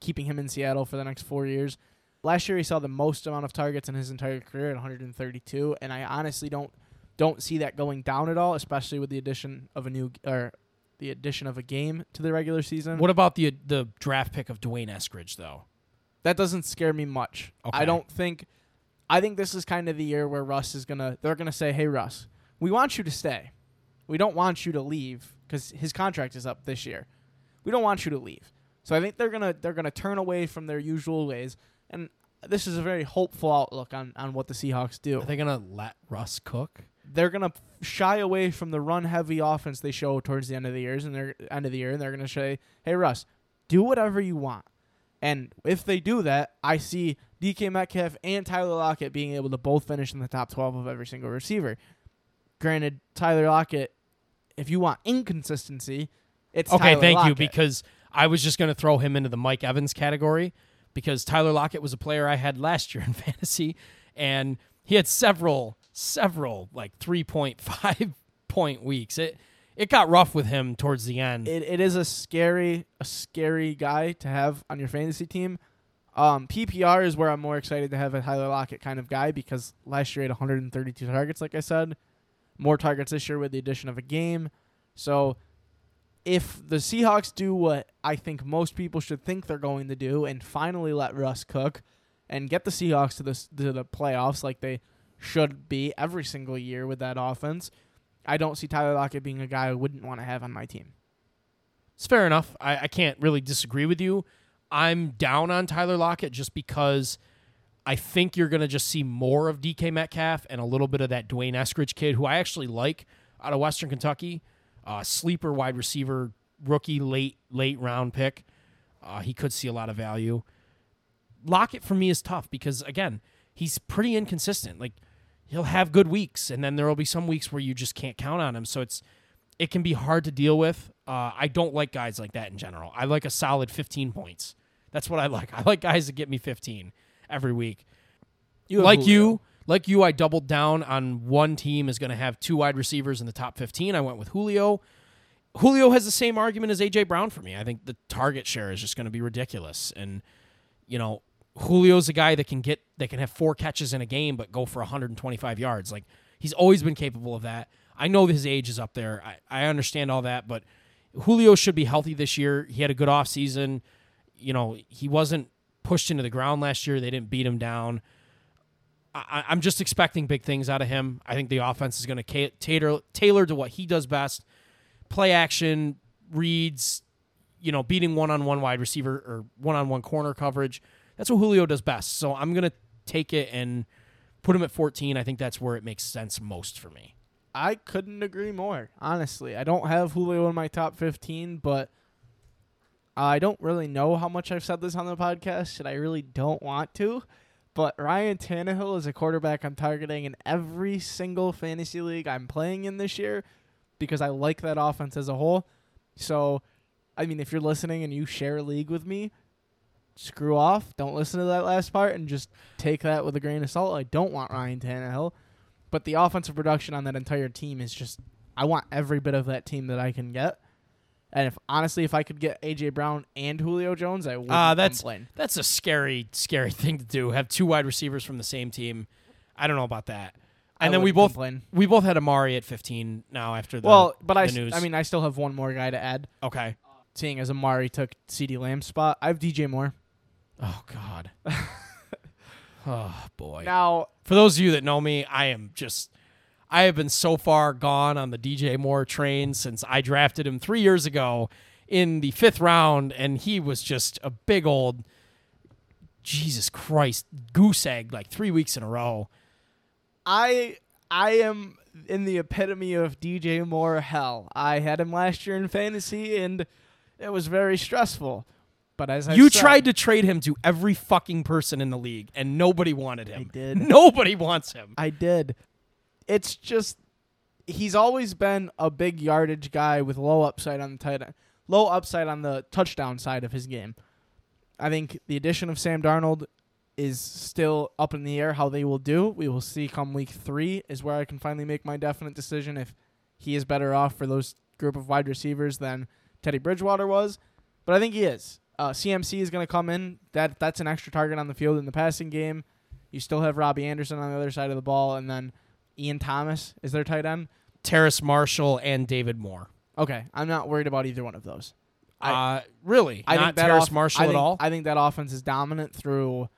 keeping him in Seattle for the next four years. Last year, he saw the most amount of targets in his entire career at 132, and I honestly don't don't see that going down at all, especially with the addition of a new or the addition of a game to the regular season. What about the the draft pick of D'Wayne Eskridge though? That doesn't scare me much. Okay. I don't think. I think this is kind of the year where Russ is gonna. They're gonna say, "Hey, Russ, we want you to stay. We don't want you to leave because his contract is up this year. We don't want you to leave." So I think they're gonna they're gonna turn away from their usual ways, and this is a very hopeful outlook on on what the Seahawks do. Are they gonna let Russ cook? They're gonna shy away from the run heavy offense they show towards the end of the years and they're end of the year, and they're gonna say, "Hey, Russ, do whatever you want." And if they do that, I see DK Metcalf and Tyler Lockett being able to both finish in the top 12 of every single receiver. Granted, Tyler Lockett, if you want inconsistency, it's Okay, Tyler thank you because I was just gonna throw him into the Mike Evans category, because Tyler Lockett was a player I had last year in fantasy, and he had several, several like 3.5 point weeks. It it got rough with him towards the end. It, it is a scary a scary guy to have on your fantasy team. Um, PPR is where I'm more excited to have a Tyler Lockett kind of guy because last year he had 132 targets, like I said, more targets this year with the addition of a game. So if the Seahawks do what I think most people should think they're going to do and finally let Russ cook and get the Seahawks to the to the playoffs like they should be every single year with that offense, I don't see Tyler Lockett being a guy I wouldn't want to have on my team. It's fair enough. I, I can't really disagree with you. I'm down on Tyler Lockett just because I think you're going to just see more of DK Metcalf and a little bit of that D'Wayne Eskridge kid, who I actually like out of Western Kentucky, uh, sleeper wide receiver, rookie late late round pick. Uh, he could see a lot of value. Lockett for me is tough because again, he's pretty inconsistent. Like he'll have good weeks, and then there will be some weeks where you just can't count on him. So it's it can be hard to deal with. Uh, I don't like guys like that in general. I like a solid 15 points. That's what I like. I like guys that get me 15 every week. You like you, like you, I doubled down on one team is going to have two wide receivers in the top 15. I went with Julio. Julio has the same argument as AJ Brown for me. I think the target share is just going to be ridiculous, and you know, Julio's a guy that can get that can have four catches in a game but go for 125 yards. Like he's always been capable of that. I know his age is up there. I, I understand all that, but Julio should be healthy this year. He had a good offseason you know, he wasn't pushed into the ground last year. They didn't beat him down. I, am just expecting big things out of him. I think the offense is going to tailor tailor to what he does best: play action, reads, you know, beating one-on-one wide receiver or one-on-one corner coverage. That's what Julio does best. So I'm to take it and put him at 14. I think that's where it makes sense most for me. I couldn't agree more. Honestly, I don't have Julio in my top 15, but I don't really know how much I've said this on the podcast, and I really don't want to. But Ryan Tannehill is a quarterback I'm targeting in every single fantasy league I'm playing in this year because I like that offense as a whole. So, I mean, if you're listening and you share a league with me, screw off. Don't listen to that last part and just take that with a grain of salt. I don't want Ryan Tannehill. But the offensive production on that entire team is just, I want every bit of that team that I can get. And if honestly, if I could get AJ Brown and Julio Jones, I would. Ah, uh, that's complain. that's a scary, scary thing to do. Have two wide receivers from the same team. I don't know about that. And I then we both complain. we both had Amari at 15 now after the well, but I news. I mean, I still have one more guy to add. Okay. Seeing as Amari took CeeDee Lamb's spot, I have DJ Moore. Oh God. oh boy. Now, for those of you that know me, I am just I have been so far gone on the DJ Moore train since I drafted him three years ago in the fifth round, and he was just a big old Jesus Christ goose egg like three weeks in a row. I I am in the epitome of DJ Moore hell. I had him last year in fantasy, and it was very stressful. But as I you said, tried to trade him to every fucking person in the league, and nobody wanted him. I did. Nobody wants him. I did it's just he's always been a big yardage guy with low upside on the tight end, low upside on the touchdown side of his game. I think the addition of Sam Darnold is still up in the air how they will do. We will see come week three is where I can finally make my definite decision if he is better off for those group of wide receivers than Teddy Bridgewater was. But I think he is. Uh, CMC is going to come in. That that's an extra target on the field in the passing game. You still have Robbie Anderson on the other side of the ball, and then Ian Thomas is their tight end. Terrace Marshall and David Moore. Okay, I'm not worried about either one of those. I, uh, really, I not think that Terrace off- Marshall I think, at all. I think that offense is dominant through,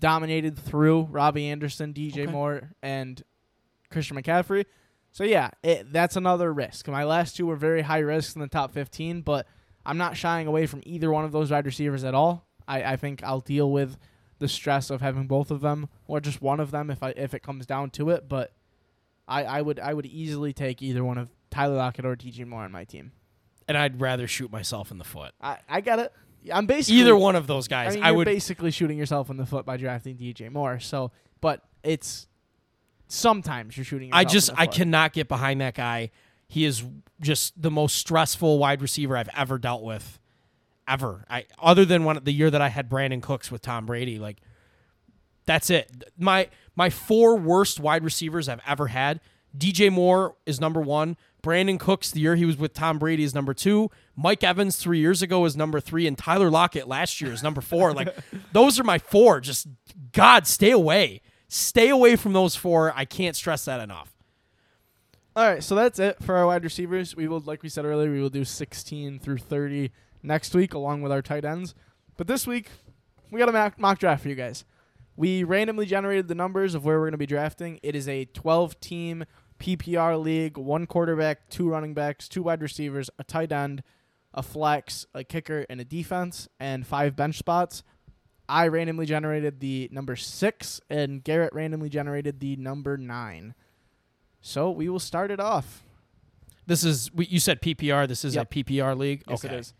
dominated through Robbie Anderson, DJ Okay. Moore, and Christian McCaffrey. So yeah, it, that's another risk. My last two were very high risks in the top 15, but I'm not shying away from either one of those wide receivers at all. I, I think I'll deal with the stress of having both of them or just one of them if I if it comes down to it. But I, I would I would easily take either one of Tyler Lockett or DJ Moore on my team. and I'd rather shoot myself in the foot. I, I got it. I'm basically Either one of those I guys, mean, I would. basically shooting yourself in the foot by drafting DJ Moore. So, but it's sometimes you're shooting. Yourself I just in the I cannot get behind that guy. He is just the most stressful wide receiver I've ever dealt with, ever. I other than one the year that I had Brandin Cooks with Tom Brady, like that's it. My my four worst wide receivers I've ever had. DJ Moore is number one. Brandin Cooks, the year he was with Tom Brady, is number two. Mike Evans three years ago is number three, and Tyler Lockett last year is number four. Like those are my four. Just God, stay away, stay away from those four. I can't stress that enough. All right, so that's it for our wide receivers. We will, like we said earlier, we will do 16 through 30 next week, along with our tight ends. But this week, we got a mock, draft for you guys. We randomly generated the numbers of where we're going to be drafting. It is a 12 team PPR league, one quarterback, two running backs, two wide receivers, a tight end, a flex, a kicker, and a defense, and five bench spots. I randomly generated the number six, and Garrett randomly generated the number nine. So we will start it off. This is you said PPR. This is Yep. a PPR league. Yes, okay. it is.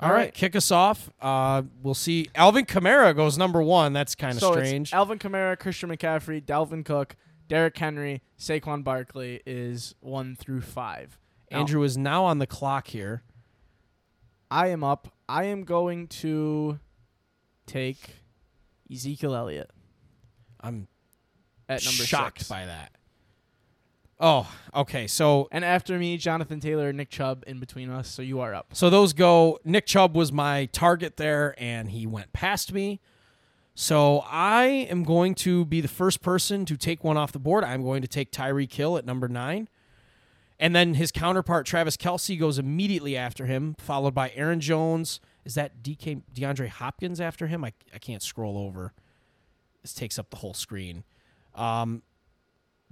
All All right. right. kick us off. Uh, we'll see. Alvin Kamara goes number one. That's kind of so strange. Alvin Kamara, Christian McCaffrey, Dalvin Cook, Derrick Henry, Saquon Barkley is one through five. Now, Andrew is now on the clock here. I am up. I am going to take Ezekiel Elliott I'm at number shocked six. by that. Oh, okay. So And after me, Jonathan Taylor Nick Chubb in between us. So you are up. so those go. Nick Chubb was my target there, and he went past me. So I am going to be the first person to take one off the board. I'm going to take Tyreek Hill at number nine. And then his counterpart, Travis Kelce, goes immediately after him, followed by Aaron Jones. Is that DK DeAndre Hopkins after him? I, I can't scroll over. This takes up the whole screen. Um,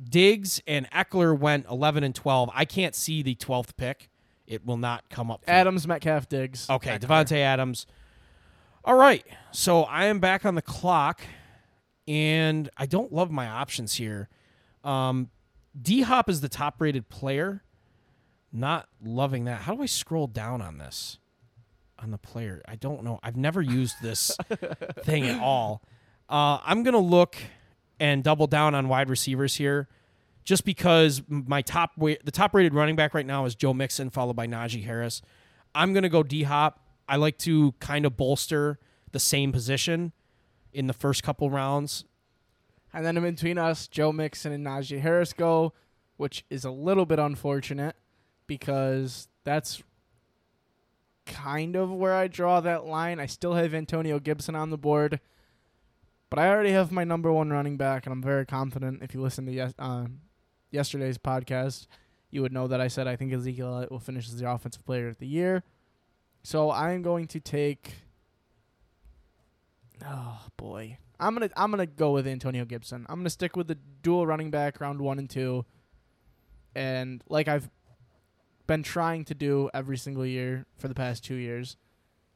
Diggs and Ekeler went 11 and 12. I can't see the 12th pick. It will not come up. for me. Adams, Metcalf, Diggs. Okay. Davante Adams. All right, so I am back on the clock, and I don't love my options here. Um, D Hop is the top rated player. Not loving that. How do I scroll down on this? On the player, I don't know. I've never used this thing at all. Uh, I'm gonna look and double down on wide receivers here, just because my top the top rated running back right now is Joe Mixon, followed by Najee Harris. I'm gonna go D Hop. I like to kind of bolster the same position in the first couple rounds. And then in between us, Joe Mixon and Najee Harris go, which is a little bit unfortunate because that's kind of where I draw that line. I still have Antonio Gibson on the board, but I already have my number one running back, and I'm very confident. If you listen to yes, uh, yesterday's podcast, you would know that I said I think Ezekiel Elliott will finish as the offensive player of the year. So I am going to take. Oh boy, I'm gonna I'm gonna go with Antonio Gibson. I'm gonna stick with the dual running back round one and two, and like I've been trying to do every single year for the past two years.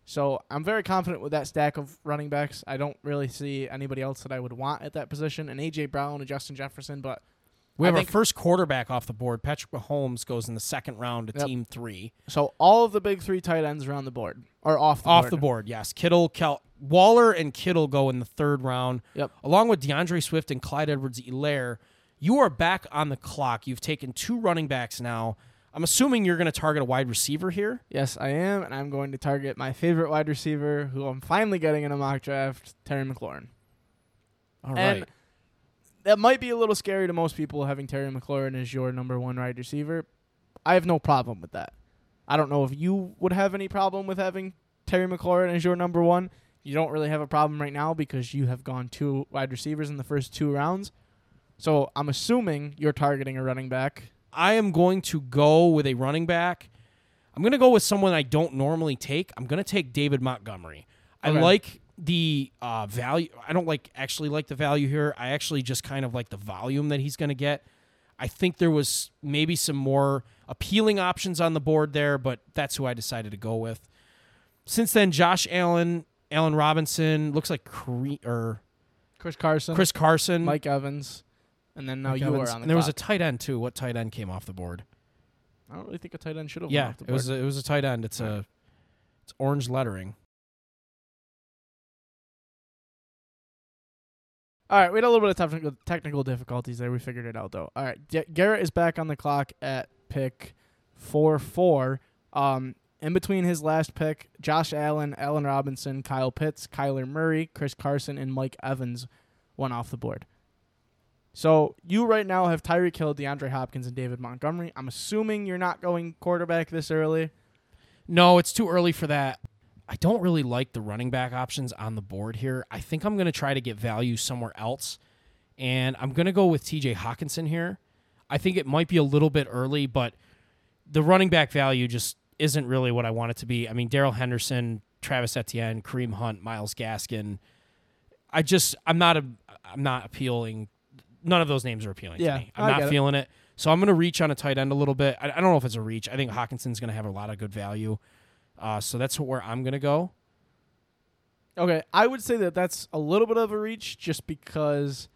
So I'm very confident with that stack of running backs. I don't really see anybody else that I would want at that position, and AJ Brown and Justin Jefferson. But We I have our first quarterback off the board. Patrick Mahomes goes in the second round to Yep. team three. so all of the big three tight ends are on the board or off the off board. the board, yes. Kittle, Kel- Waller, and Kittle go in the third round. Yep. Along with DeAndre Swift and Clyde Edwards-Helaire, you are back on the clock. You've taken two running backs now. I'm assuming you're going to target a wide receiver here. Yes, I am, and I'm going to target my favorite wide receiver, who I'm finally getting in a mock draft, Terry McLaurin. All right. And that might be a little scary to most people having Terry McLaurin as your number one wide receiver. I have no problem with that. I don't know if you would have any problem with having Terry McLaurin as your number one. You don't really have a problem right now because you have gone two wide receivers in the first two rounds. So I'm assuming you're targeting a running back. I am going to go with a running back. I'm going to go with someone I don't normally take. I'm going to take David Montgomery. I like the uh, value. I don't like actually like the value here. I actually just kind of like the volume that he's going to get. I think there was maybe some more appealing options on the board there, but that's who I decided to go with. Since then, Josh Allen, Allen Robinson, looks like Cre- or Chris Carson, Chris Carson, Mike Evans, and then now you are on the and there was a clock. tight end too. What tight end came off the board? I don't really think a tight end should have. Yeah, off the it was a, it was a tight end. It's a it's orange lettering. All right, we had a little bit of technical technical difficulties there. We figured it out though. All right, Garrett is back on the clock at pick four four. Um, in between his last pick, Josh Allen, Allen Robinson, Kyle Pitts, Kyler Murray, Chris Carson, and Mike Evans went off the board. So you right now have Tyreek Hill, DeAndre Hopkins, and David Montgomery. I'm assuming you're not going quarterback this early. No, it's too early for that. I don't really like the running back options on the board here. I think I'm going to try to get value somewhere else. And I'm going to go with TJ Hockenson here. I think it might be a little bit early, but the running back value just isn't really what I want it to be. I mean, Darrell Henderson, Travis Etienne, Kareem Hunt, Myles Gaskin. I just I'm not a I'm not appealing. None of those names are appealing Yeah, to me. I'm I not get it. feeling it. So I'm going to reach on a tight end a little bit. I, I don't know if it's a reach. I think Hockenson's going to have a lot of good value. Uh, so that's where I'm going to go. Okay, I would say that that's a little bit of a reach just because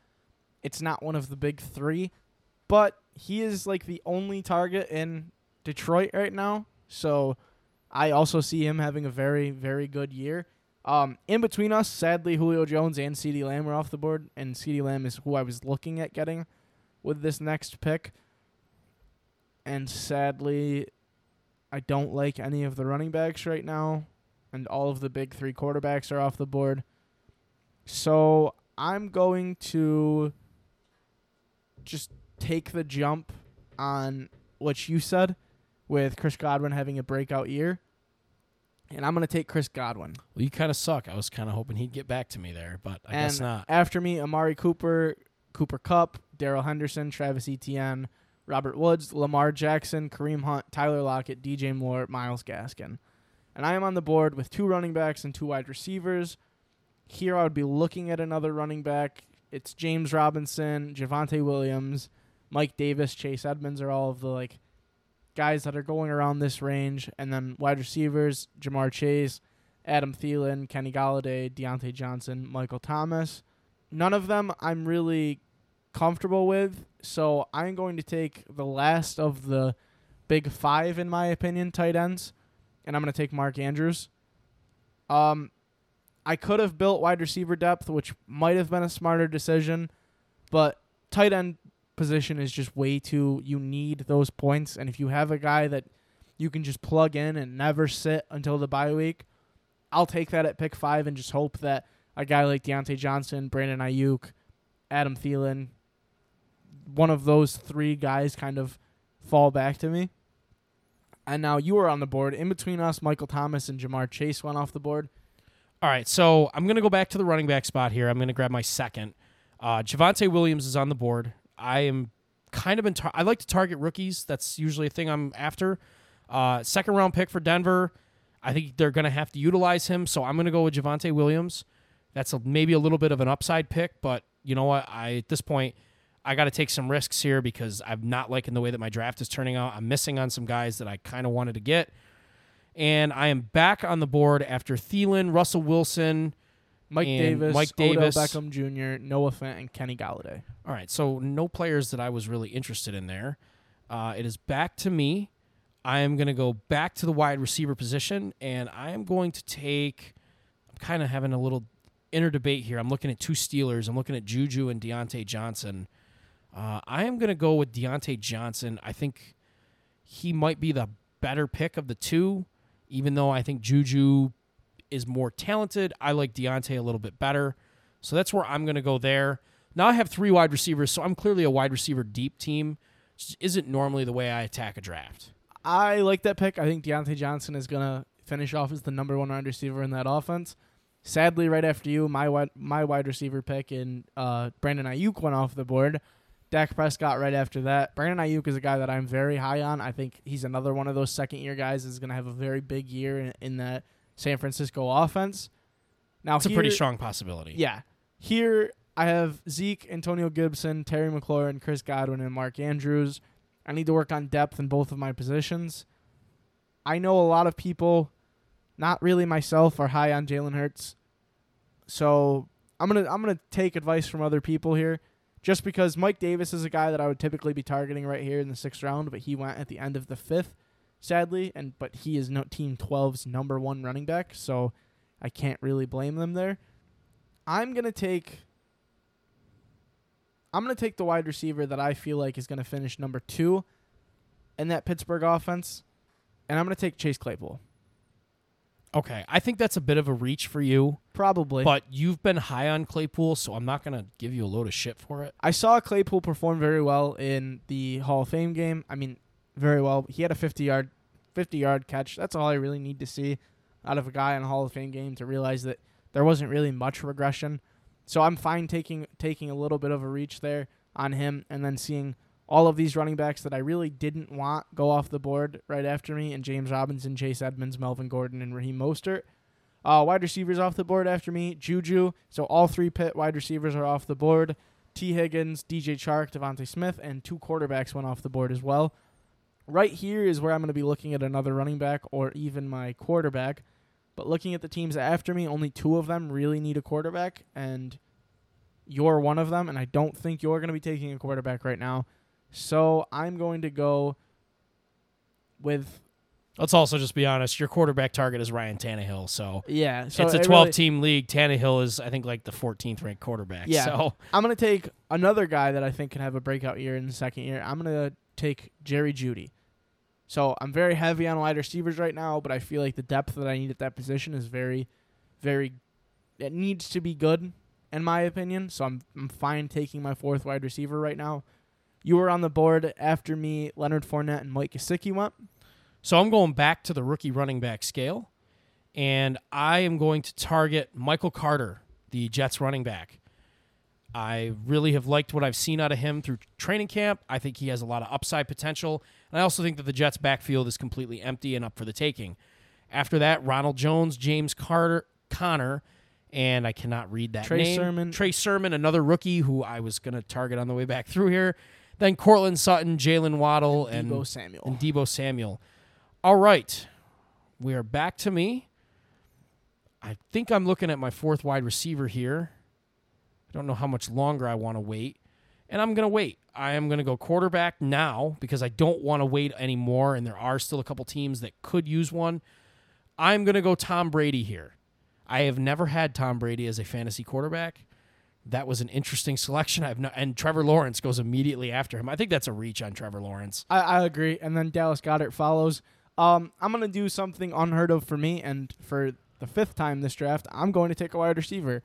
it's not one of the big three, but he is like the only target in Detroit right now. So I also see him having a very, very good year. Um, in between us, sadly, Julio Jones and CeeDee Lamb were off the board, and CeeDee Lamb is who I was looking at getting with this next pick. And sadly, I don't like any of the running backs right now and all of the big three quarterbacks are off the board. So I'm going to just take the jump on what you said with Chris Godwin having a breakout year. And I'm going to take Chris Godwin. Well, you kind of suck. I was kind of hoping he'd get back to me there, but I and guess not. after me, Amari Cooper, Cooper Kupp, Darrell Henderson, Travis Etienne, Robert Woods, Lamar Jackson, Kareem Hunt, Tyler Lockett, DJ Moore, Myles Gaskin. And I am on the board with two running backs and two wide receivers. Here I would be looking at another running back. It's James Robinson, Javonte Williams, Mike Davis, Chase Edmonds are all of the like guys that are going around this range. And then wide receivers, Ja'Marr Chase, Adam Thielen, Kenny Golladay, Diontae Johnson, Michael Thomas. None of them I'm really comfortable with, so I'm going to take the last of the big five, in my opinion, tight ends, and I'm going to take Mark Andrews. Um, I could have built wide receiver depth, which might have been a smarter decision, but tight end position is just way too. You need those points, and if you have a guy that you can just plug in and never sit until the bye week, I'll take that at pick five and just hope that a guy like Diontae Johnson, Brandon Aiyuk, Adam Thielen, one of those three guys kind of fall back to me. And now you are on the board. In between us, Michael Thomas and Ja'Marr Chase went off the board. All right, so I'm going to go back to the running back spot here. I'm going to grab my second. Uh, Javonte Williams is on the board. I am kind of in. Tar- I like to target rookies. That's usually a thing I'm after. Uh, second round pick for Denver. I think they're going to have to utilize him, so I'm going to go with Javonte Williams. That's a, maybe a little bit of an upside pick, but you know what? I at this point, I got to take some risks here because I'm not liking the way that my draft is turning out. I'm missing on some guys that I kind of wanted to get, and I am back on the board after Thielen, Russell Wilson. Mike Davis, Mike Odell Davis. Beckham Jr., Noah Fant, and Kenny Golladay. All right, so no players that I was really interested in there. Uh, it is back to me. I am going to go back to the wide receiver position, and I am going to take. I'm kind of having a little inner debate here. I'm looking at two Steelers. I'm looking at Juju and Diontae Johnson. Uh, I am going to go with Diontae Johnson. I think he might be the better pick of the two, even though I think Juju is more talented. I like Diontae a little bit better. So that's where I'm going to go there. Now I have three wide receivers, so I'm clearly a wide receiver deep team. Which isn't normally the way I attack a draft. I like that pick. I think Diontae Johnson is gonna finish off as the number one wide receiver in that offense. Sadly, right after you, my wide my wide receiver pick and uh, Brandon Aiyuk went off the board. Dak Prescott right after that. Brandon Aiyuk is a guy that I'm very high on. I think he's another one of those second year guys that's gonna have a very big year in, in that San Francisco offense. Now It's a pretty strong possibility. yeah. Here I have Zeke, Antonio Gibson, Terry McLaurin, Chris Godwin, and Mark Andrews. I need to work on depth in both of my positions. I know a lot of people, not really myself, are high on Jalen Hurts. So I'm gonna I'm gonna take advice from other people here. Just because Mike Davis is a guy that I would typically be targeting right here in the sixth round, but he went at the end of the fifth, sadly, and but he is no Team 12's number one running back, so I can't really blame them there. I'm gonna take. I'm gonna take the wide receiver that I feel like is gonna finish number two in that Pittsburgh offense, and I'm gonna take Chase Claypool. Okay, I think that's a bit of a reach for you, Probably. but you've been high on Claypool, so I'm not gonna give you a load of shit for it. I saw Claypool perform very well in the Hall of Fame game. I mean, very well. He had a 50 yard 50 yard catch. That's all I really need to see out of a guy in a Hall of Fame game to realize that there wasn't really much regression. So I'm fine taking taking a little bit of a reach there on him and then seeing all of these running backs that I really didn't want go off the board right after me and James Robinson, Chase Edmonds, Melvin Gordon, and Raheem Mostert. Uh, wide receivers off the board after me, Juju. So all three pit wide receivers are off the board. T. Higgins, DJ Chark, DeVonta Smith, and two quarterbacks went off the board as well. Right here is where I'm going to be looking at another running back or even my quarterback. But looking at the teams after me, only two of them really need a quarterback, and you're one of them. And I don't think you're going to be taking a quarterback right now. So I'm going to go with Let's also just be honest. Your quarterback target is Ryan Tannehill, so, yeah. So it's a it 12 really- team league. Tannehill is, I think, like the 14th ranked quarterback. Yeah. So I'm gonna take another guy that I think can have a breakout year in the second year. I'm gonna take Jerry Jeudy. So I'm very heavy on wide receivers right now, but I feel like the depth that I need at that position is very, very. It needs to be good, in my opinion. So I'm I'm fine taking my fourth wide receiver right now. You were on the board after me. Leonard Fournette and Mike Gesicki went. So I'm going back to the rookie running back scale, and I am going to target Michael Carter, the Jets running back. I really have liked what I've seen out of him through training camp. I think he has a lot of upside potential, and I also think that the Jets' backfield is completely empty and up for the taking. After that, Ronald Jones, James Carter, Connor, and I cannot read that Trey name. Sermon. Trey Sermon, another rookie who I was going to target on the way back through here. Then Courtland Sutton, Jaylen Waddle, and Deebo Samuel. and Deebo Samuel. All right. We are back to me. I think I'm looking at my fourth wide receiver here. I don't know how much longer I want to wait. And I'm going to wait. I am going to go quarterback now because I don't want to wait anymore. And there are still a couple teams that could use one. I'm going to go Tom Brady here. I have never had Tom Brady as a fantasy quarterback. That was an interesting selection. I've no, and Trevor Lawrence goes immediately after him. I think that's a reach on Trevor Lawrence. I, I agree. And then Dallas Goedert follows. Um, I'm going to do something unheard of for me. And for the fifth time this draft, I'm going to take a wide receiver.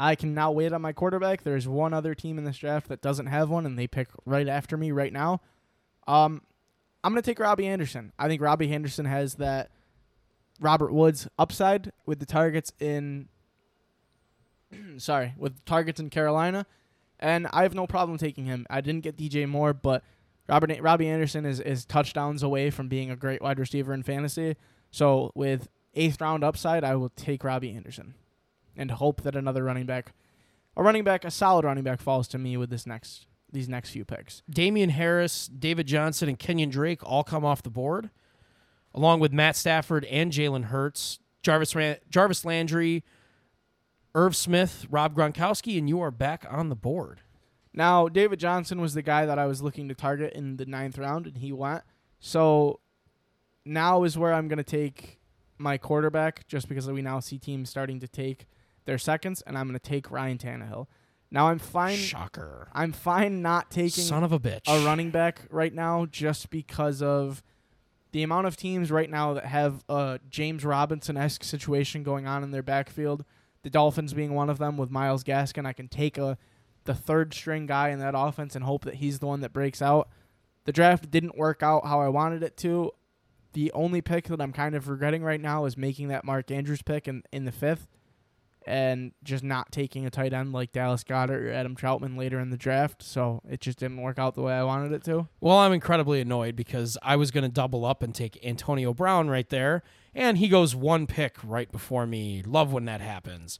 I can now wait on my quarterback. There's one other team in this draft that doesn't have one, and they pick right after me right now. Um, I'm going to take Robbie Anderson. I think Robbie Anderson has that Robert Woods upside with the targets in. sorry, with targets in Carolina, and I have no problem taking him. I didn't get DJ Moore, but Robert Robbie Anderson is is touchdowns away from being a great wide receiver in fantasy. So with eighth round upside, I will take Robbie Anderson, and hope that another running back, a running back, a solid running back, falls to me with this next these next few picks. Damien Harris, David Johnson, and Kenyon Drake all come off the board, along with Matt Stafford and Jalen Hurts, Jarvis Ran- Jarvis Landry, Irv Smith, Rob Gronkowski, and you are back on the board. Now, David Johnson was the guy that I was looking to target in the ninth round, and he went. So now is where I'm going to take my quarterback, just because we now see teams starting to take their seconds, and I'm going to take Ryan Tannehill. Now I'm fine. Shocker. I'm fine not taking Son of a bitch. a running back right now, just because of the amount of teams right now that have a James Robinson esque situation going on in their backfield. The Dolphins being one of them with Myles Gaskin. I can take a the third string guy in that offense and hope that he's the one that breaks out. The draft didn't work out how I wanted it to. The only pick that I'm kind of regretting right now is making that Mark Andrews pick in, in the fifth and just not taking a tight end like Dallas Goedert or Adam Trautman later in the draft. So it just didn't work out the way I wanted it to. Well, I'm incredibly annoyed because I was going to double up and take Antonio Brown right there, and he goes one pick right before me. Love when that happens.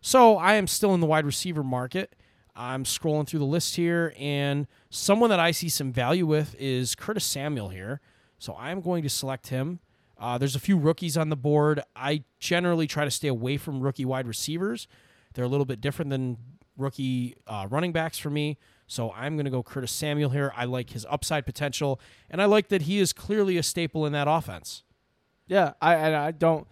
So I am still in the wide receiver market. I'm scrolling through the list here, and someone that I see some value with is Curtis Samuel here. So I'm going to select him. Uh, there's a few rookies on the board. I generally try to stay away from rookie wide receivers. They're a little bit different than rookie uh, running backs for me. So I'm going to go Curtis Samuel here. I like his upside potential, and I like that he is clearly a staple in that offense. Yeah, I I, don't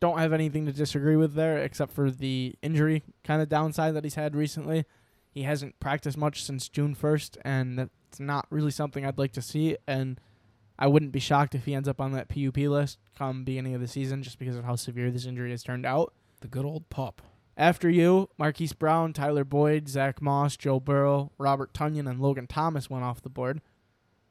don't have anything to disagree with there except for the injury kind of downside that he's had recently. He hasn't practiced much since June 1st, and that's not really something I'd like to see. And I wouldn't be shocked if he ends up on that PUP list come beginning of the season just because of how severe this injury has turned out. The good old pup. After you, Marquise Brown, Tyler Boyd, Zack Moss, Joe Burrow, Robert Tonyan, and Logan Thomas went off the board.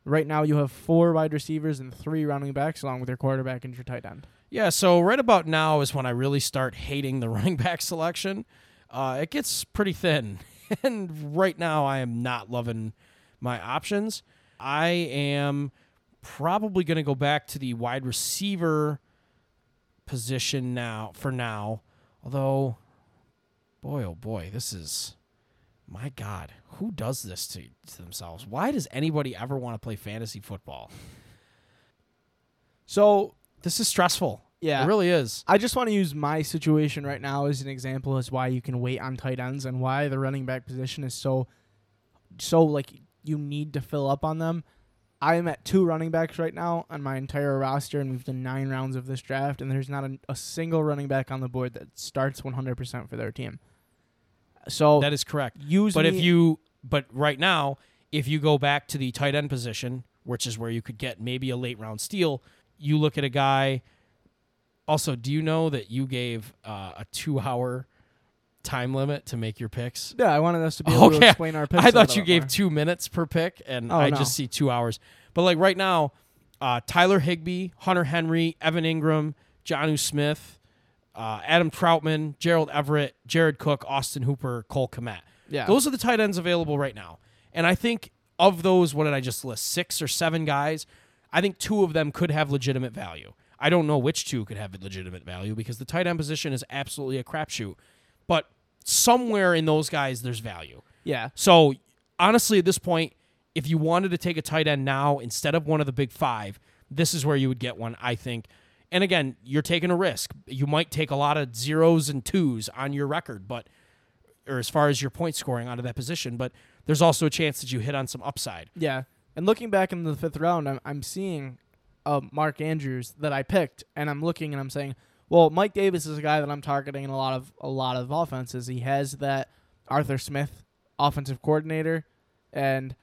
Right now, you have four wide receivers and three running backs, along with your quarterback and your tight end. Yeah, so right about now is when I really start hating the running back selection. Uh, it gets pretty thin. and right now, I am not loving my options. I am probably going to go back to the wide receiver position now for now. Although, boy, oh boy, this is my God. Who does this to, to themselves? Why does anybody ever want to play fantasy football? So, This is stressful. yeah. It really is. I just want to use my situation right now as an example as why you can wait on tight ends and why the running back position is so so like you need to fill up on them. I am at two running backs right now on my entire roster, and we've done nine rounds of this draft, and there's not a, a single running back on the board that starts 100% for their team. So That is correct. use But if you, but right now, if you go back to the tight end position, which is where you could get maybe a late round steal, you look at a guy. Also, do you know that you gave uh, a two hour time limit to make your picks? yeah, I wanted us to be able to explain our picks. I thought you gave more. two minutes per pick, and Oh, I no. just see two hours. But like right now, uh, Tyler Higbee, Hunter Henry, Evan Engram, Jonnu Smith, uh, Adam Trautman, Gerald Everett, Jared Cook, Austin Hooper, Cole Kmet. Yeah. Those are the tight ends available right now. And I think of those, what did I just list? Six or seven guys. I think two of them could have legitimate value. I don't know which two could have legitimate value because the tight end position is absolutely a crapshoot. But somewhere in those guys, there's value. yeah. So honestly, at this point, if you wanted to take a tight end now instead of one of the big five, this is where you would get one, I think. And again, you're taking a risk. You might take a lot of zeros and twos on your record, but or as far as your point scoring out of that position, but there's also a chance that you hit on some upside. Yeah. And looking back in the fifth round, I'm, I'm seeing uh, Mark Andrews that I picked, and I'm looking and I'm saying, well, Mike Davis is a guy that I'm targeting in a lot of a lot of offenses. He has that Arthur Smith offensive coordinator, and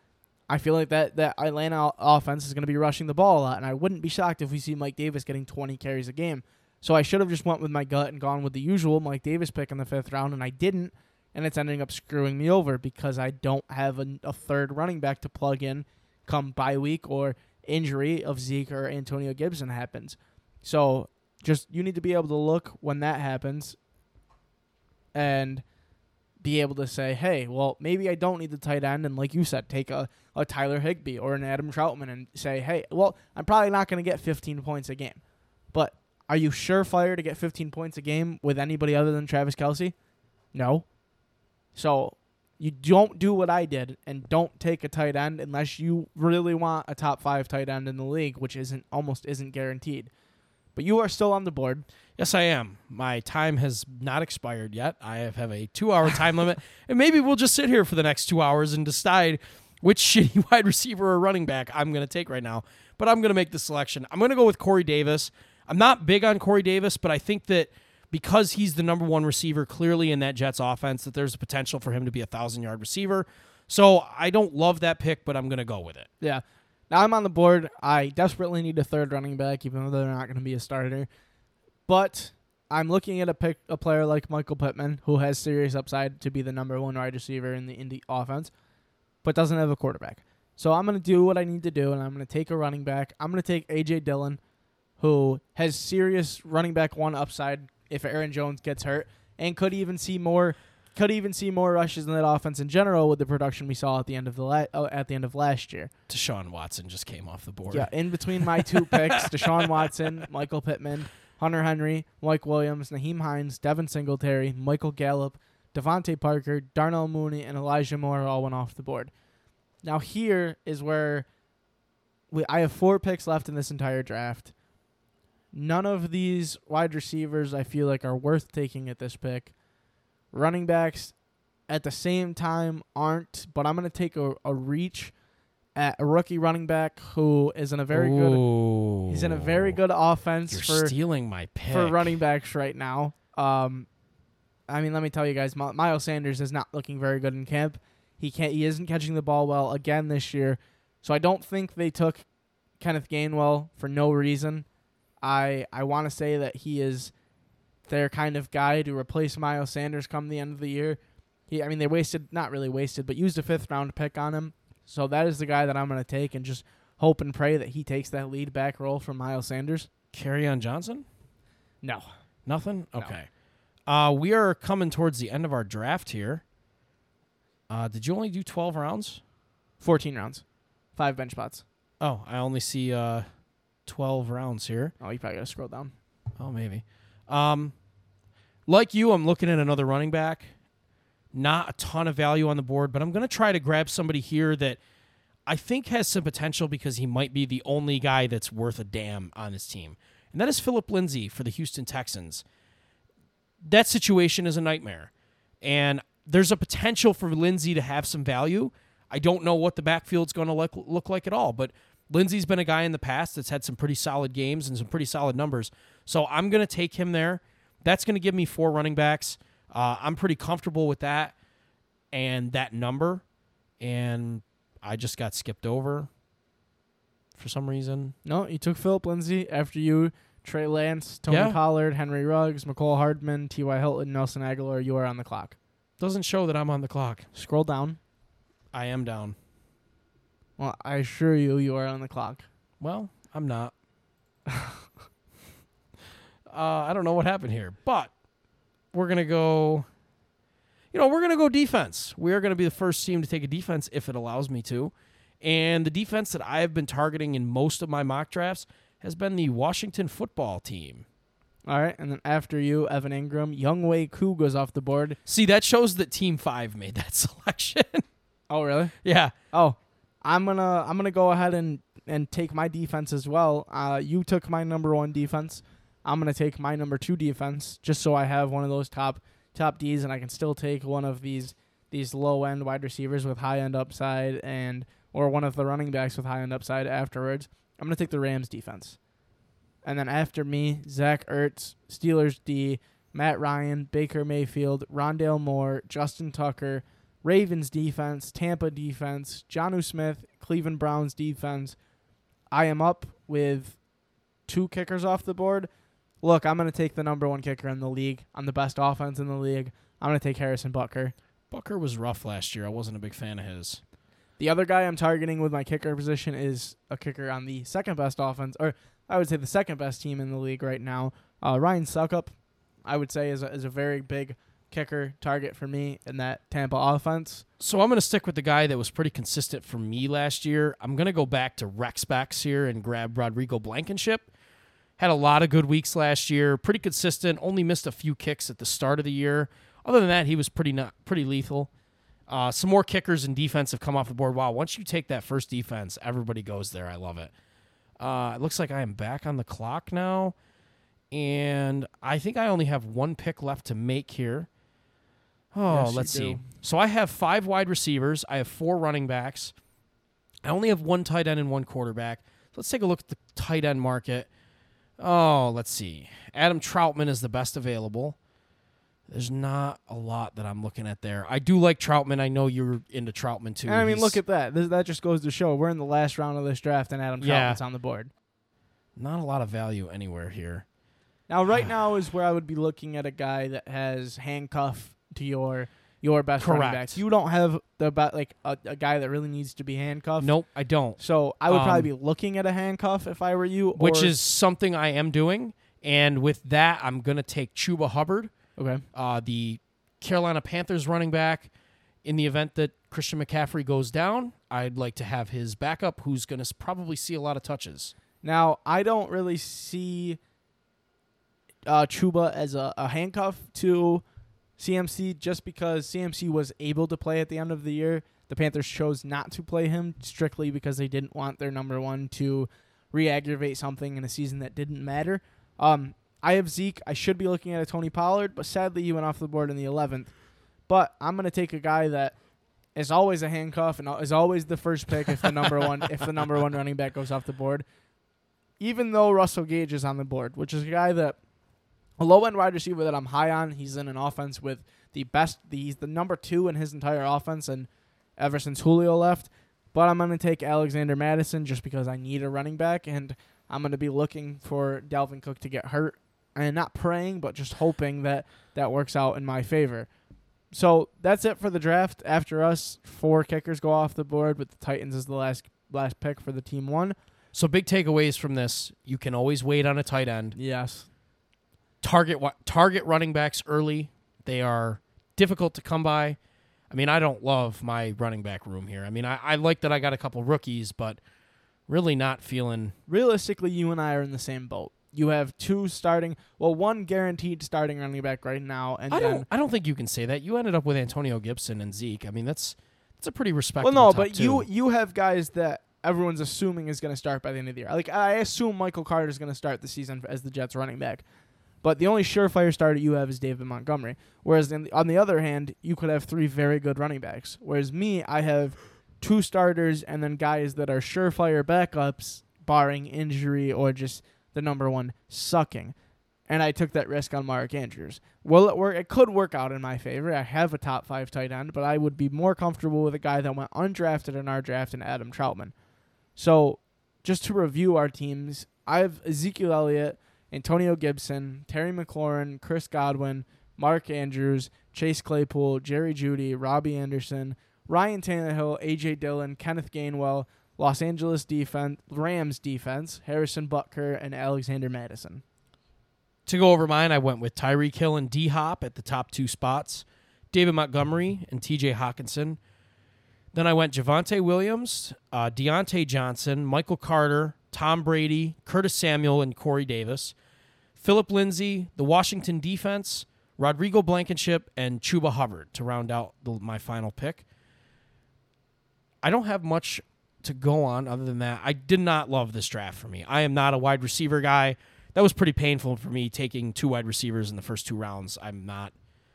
I feel like that that Atlanta offense is going to be rushing the ball a lot, and I wouldn't be shocked if we see Mike Davis getting 20 carries a game. So I should have just went with my gut and gone with the usual Mike Davis pick in the fifth round, and I didn't, and it's ending up screwing me over because I don't have a, a third running back to plug in come bye week or injury of Zeke or Antonio Gibson happens. So just you need to be able to look when that happens and be able to say, hey, well, maybe I don't need the tight end. And like you said, take a, a Tyler Higbee or an Adam Trautman and say, hey, well, I'm probably not going to get 15 points a game. But are you surefire to get 15 points a game with anybody other than Travis Kelce? No. So you don't do what I did and don't take a tight end unless you really want a top five tight end in the league, which isn't almost isn't guaranteed. But you are still on the board. Yes, I am. My time has not expired yet. I have, have a two hour time limit, and maybe we'll just sit here for the next two hours and decide which shitty wide receiver or running back I'm going to take right now. But I'm going to make the selection. I'm going to go with Corey Davis. I'm not big on Corey Davis, but I think that because he's the number one receiver clearly in that Jets offense, that there's a potential for him to be a thousand yard receiver. So I don't love that pick, but I'm going to go with it. Yeah. Now I'm on the board. I desperately need a third running back, even though they're not going to be a starter. But I'm looking at a pick a player like Michael Pittman, who has serious upside to be the number one wide receiver in the in the offense, but doesn't have a quarterback. So I'm going to do what I need to do, and I'm going to take a running back. I'm going to take AJ Dillon, who has serious running back one upside if Aaron Jones gets hurt, and could even see more. Could even see more rushes in that offense in general with the production we saw at the end of the la- uh, at the end of last year. Deshaun Watson just came off the board. Yeah, in between my two picks, Deshaun Watson, Michael Pittman, Hunter Henry, Mike Williams, Nyheim Hines, Devin Singletary, Michael Gallup, DeVante Parker, Darnell Mooney, and Elijah Moore all went off the board. Now here is where we I have four picks left in this entire draft. None of these wide receivers I feel like are worth taking at this pick. Running backs at the same time aren't, but I'm going to take a, a reach at a rookie running back who is in a very good good. he's in a very good offense You're for stealing my pick. for running backs right now. Um, I mean, let me tell you guys, Mi- Miles Sanders is not looking very good in camp. He can't. He isn't catching the ball well again this year. So I don't think they took Kenneth Gainwell for no reason. I I want to say that he is their kind of guy to replace Miles Sanders come the end of the year. He, I mean, they wasted not really wasted, but used a fifth round pick on him. So that is the guy that I'm going to take and just hope and pray that he takes that lead back role from Miles Sanders. Carry on Johnson? No, Nothing? No. Okay. Uh, we are coming towards the end of our draft here. Uh, did you only do 12 rounds? 14 rounds, five bench spots. Oh, I only see uh, 12 rounds here. Oh, you probably got to scroll down. Oh, maybe. Um, like you, I'm looking at another running back. Not a ton of value on the board, but I'm going to try to grab somebody here that I think has some potential because he might be the only guy that's worth a damn on this team. And that is Philip Lindsay for the Houston Texans. That situation is a nightmare. And there's a potential for Lindsay to have some value. I don't know what the backfield's going to look, look like at all, but Lindsay's been a guy in the past that's had some pretty solid games and some pretty solid numbers. So I'm going to take him there. That's going to give me four running backs. Uh, I'm pretty comfortable with that and that number. And I just got skipped over for some reason. No, you took Philip Lindsay after you, Trey Lance, Tony Yeah. Pollard, Henry Ruggs, Mecole Hardman, T.Y. Hilton, Nelson Agholor. You are on the clock. Doesn't show that I'm on the clock. Scroll down. I am down. Well, I assure you, you are on the clock. Well, I'm not. uh, I don't know what happened here, but we're gonna go. You know, we're gonna go defense. We are gonna be the first team to take a defense if it allows me to, and the defense that I have been targeting in most of my mock drafts has been the Washington Football Team. All right, and then after you, Evan Engram, Young Wei Koo goes off the board. See, that shows that Team Five made that selection. Oh, really? yeah, Oh, I'm gonna I'm gonna go ahead and and take my defense as well. Uh, you took my number one defense. I'm gonna take my number two defense just so I have one of those top top D's and I can still take one of these these low end wide receivers with high end upside and or one of the running backs with high end upside afterwards. I'm gonna take the Rams defense. And then after me, Zach Ertz, Steelers D, Matt Ryan, Baker Mayfield, Rondale Moore, Justin Tucker, Ravens defense, Tampa defense, Jonnu Smith, Cleveland Browns defense. I am up with two kickers off the board. Look, I'm going to take the number one kicker in the league. I'm the best offense in the league. I'm going to take Harrison Butker. Bucker was rough last year. I wasn't a big fan of his. The other guy I'm targeting with my kicker position is a kicker on the second best offense, or I would say the second best team in the league right now. Uh, Ryan Succop, I would say, is a, is a very big kicker target for me in that Tampa offense. So I'm going to stick with the guy that was pretty consistent for me last year. I'm going to go back to Rex backs here and grab Rodrigo Blankenship. Had a lot of good weeks last year, pretty consistent. Only missed a few kicks at the start of the year. Other than that, he was pretty not pretty lethal. Uh, some more kickers and defense have come off the board. Wow, once you take that first defense, everybody goes there. I love it. Uh, it looks like I am back on the clock now, and I think I only have one pick left to make here. Oh, Yes, let's see. So I have five wide receivers. I have four running backs. I only have one tight end and one quarterback. So Let's take a look at the tight end market. Oh, let's see. Adam Trautman is the best available. There's not a lot that I'm looking at there. I do like Trautman. I know you're into Trautman too. I mean, He's look at that. This, that just goes to show we're in the last round of this draft, and Adam Yeah. Trautman's on the board. not a lot of value anywhere here. Now, right now is where I would be looking at a guy that has handcuff to your your best running backs. You don't have the like a, a guy that really needs to be handcuffed. Nope, I don't. So I would probably Um, be looking at a handcuff if I were you. Which is something I am doing. And with that, I'm going to take Chuba Hubbard. okay. uh, the Carolina Panthers running back. In the event that Christian McCaffrey goes down, I'd like to have his backup, who's going to probably see a lot of touches. Now I don't really see uh, Chuba as a, a handcuff to CMC just because CMC was able to play at the end of the year. The Panthers chose not to play him strictly because they didn't want their number one to re-aggravate something in a season that didn't matter. Um, I have Zeke. I should be looking at a Tony Pollard, but sadly he went off the board in the 11th. But I'm gonna take a guy that is always a handcuff and is always the first pick if the number one if the number one running back goes off the board. Even though Russell Gage is on the board, which is a guy that a low end wide receiver that I'm high on. He's in an offense with the best. He's the number two in his entire offense, and ever since Julio left, but I'm going to take Alexander Mattison just because I need a running back, and I'm going to be looking for Dalvin Cook to get hurt, and not praying, but just hoping that that works out in my favor. So that's it for the draft. After us, four kickers go off the board, but the Titans is the last last pick for the team one. So big takeaways from this: you can always wait on a tight end. Yes. Target target running backs early. They are difficult to come by. I mean, I don't love my running back room here. I mean, I, I like that I got a couple rookies, but really not feeling. Realistically, you and I are in the same boat. You have two starting, well, one guaranteed starting running back right now, and I then don't. I don't think you can say that. You ended up with Antonio Gibson and Zeke. I mean, that's that's a pretty respectable. well, no, but you you have guys that everyone's assuming is going to start by the end of the year. Like I assume Michael Carter is going to start the season as the Jets running back, but the only surefire starter you have is David Montgomery. Whereas the, on the other hand, you could have three very good running backs. Whereas me, I have two starters and then guys that are surefire backups, barring injury or just the number one sucking. And I took that risk on Mark Andrews. Will it work? It could work out in my favor. I have a top five tight end, but I would be more comfortable with a guy that went undrafted in our draft and Adam Trautman. So, just to review our teams, I have Ezekiel Elliott, Antonio Gibson, Terry McLaurin, Chris Godwin, Mark Andrews, Chase Claypool, Jerry Jeudy, Robbie Anderson, Ryan Tannehill, AJ Dillon, Kenneth Gainwell, Los Angeles defense, Rams defense, Harrison Butker, and Alexander Mattison. To go over mine, I went with Tyreek Hill and D Hop at the top two spots, David Montgomery and TJ Hockenson. Then I went Javonte Williams, uh, Diontae Johnson, Michael Carter, Tom Brady, Curtis Samuel, and Corey Davis. Phillip Lindsay, the Washington defense, Rodrigo Blankenship, and Chuba Hubbard to round out the, my final pick. I don't have much to go on other than that. I did not love this draft for me. I am not a wide receiver guy. That was pretty painful for me taking two wide receivers in the first two rounds. I'm not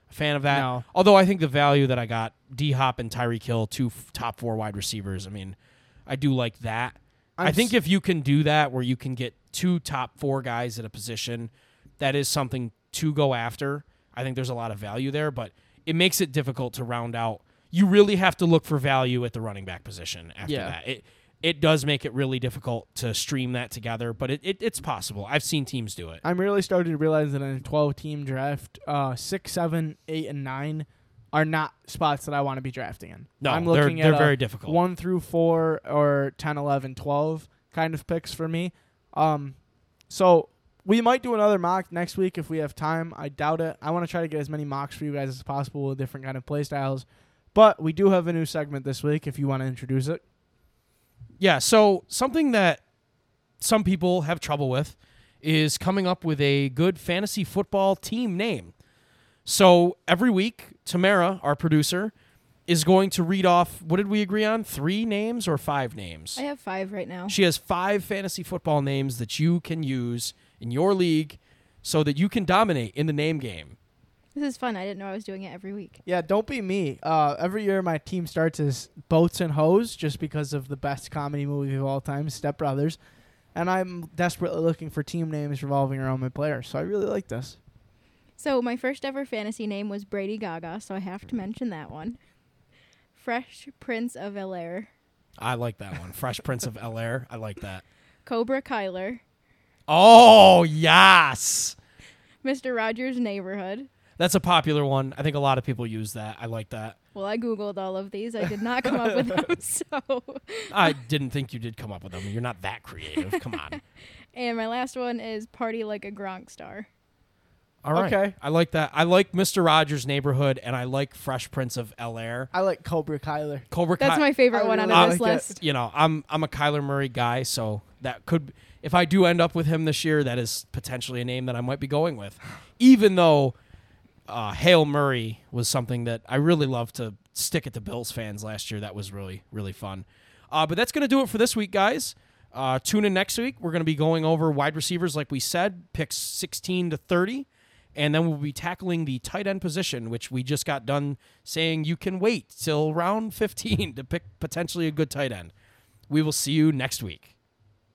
a fan of that. No. Although I think the value that I got, D Hop and Tyreek Hill, two f- top four wide receivers. I mean, I do like that. i I'm think s- if you can do that, where you can get two top four guys at a position, that is something to go after. I think there's a lot of value there, but it makes it difficult to round out. You really have to look for value at the running back position after Yeah. that. It it does make it really difficult to stream that together, but it, it it's possible. I've seen teams do it. I'm really starting to realize that in a 12 team draft, uh, six, seven, eight, and nine are not spots that I want to be drafting in. No, I'm they're looking they're at very difficult. one through four or 10, 11, 12 kind of picks for me. Um, so we might do another mock next week if we have time. I doubt it. I want to try to get as many mocks for you guys as possible with different kind of play styles. But we do have a new segment this week if you want to introduce it. Yeah, so something that some people have trouble with is coming up with a good fantasy football team name. So every week, Tamara, our producer, is going to read off what did we agree on? Three names or five names? I have five right now. She has five fantasy football names that you can use in your league so that you can dominate in the name game. This is fun. I didn't know I was doing it every week. Yeah, don't be me. Uh, every year my team starts as Boats and Hoes just because of the best comedy movie of all time, Step Brothers. And I'm desperately looking for team names revolving around my players. So I really like this. So my first ever fantasy name was Brady Gaga, so I have to mention that one. Fresh Prince of Bel Air, I like that one. Fresh Prince of El Air. I like that. Cobra Kyler, Oh, yes. Mr. Rogers' Neighborhood. That's a popular one. I think a lot of people use that. I like that. Well, I googled all of these. I did not come up with them. So, I didn't think you did come up with them. You're not that creative. Come on. and my last one is Party Like a Gronk Star. All right. Okay. I like that. I like Mr. Rogers' Neighborhood, and I like Fresh Prince of El Air. I like Cobra Kyler. Cobra That's Kai. my favorite I one out really of this like it. list. you know, I'm I'm a Kyler Murray guy, so that could if I do end up with him this year, that is potentially a name that I might be going with. Even though uh, Hale Murray was something that I really loved to stick at the Bills fans last year. That was really really fun. Uh, but that's gonna do it for this week, guys. Uh, tune in next week. We're gonna be going over wide receivers, like we said, picks 16 to 30. And then we'll be tackling the tight end position, which we just got done saying you can wait till round 15 to pick potentially a good tight end. We will see you next week.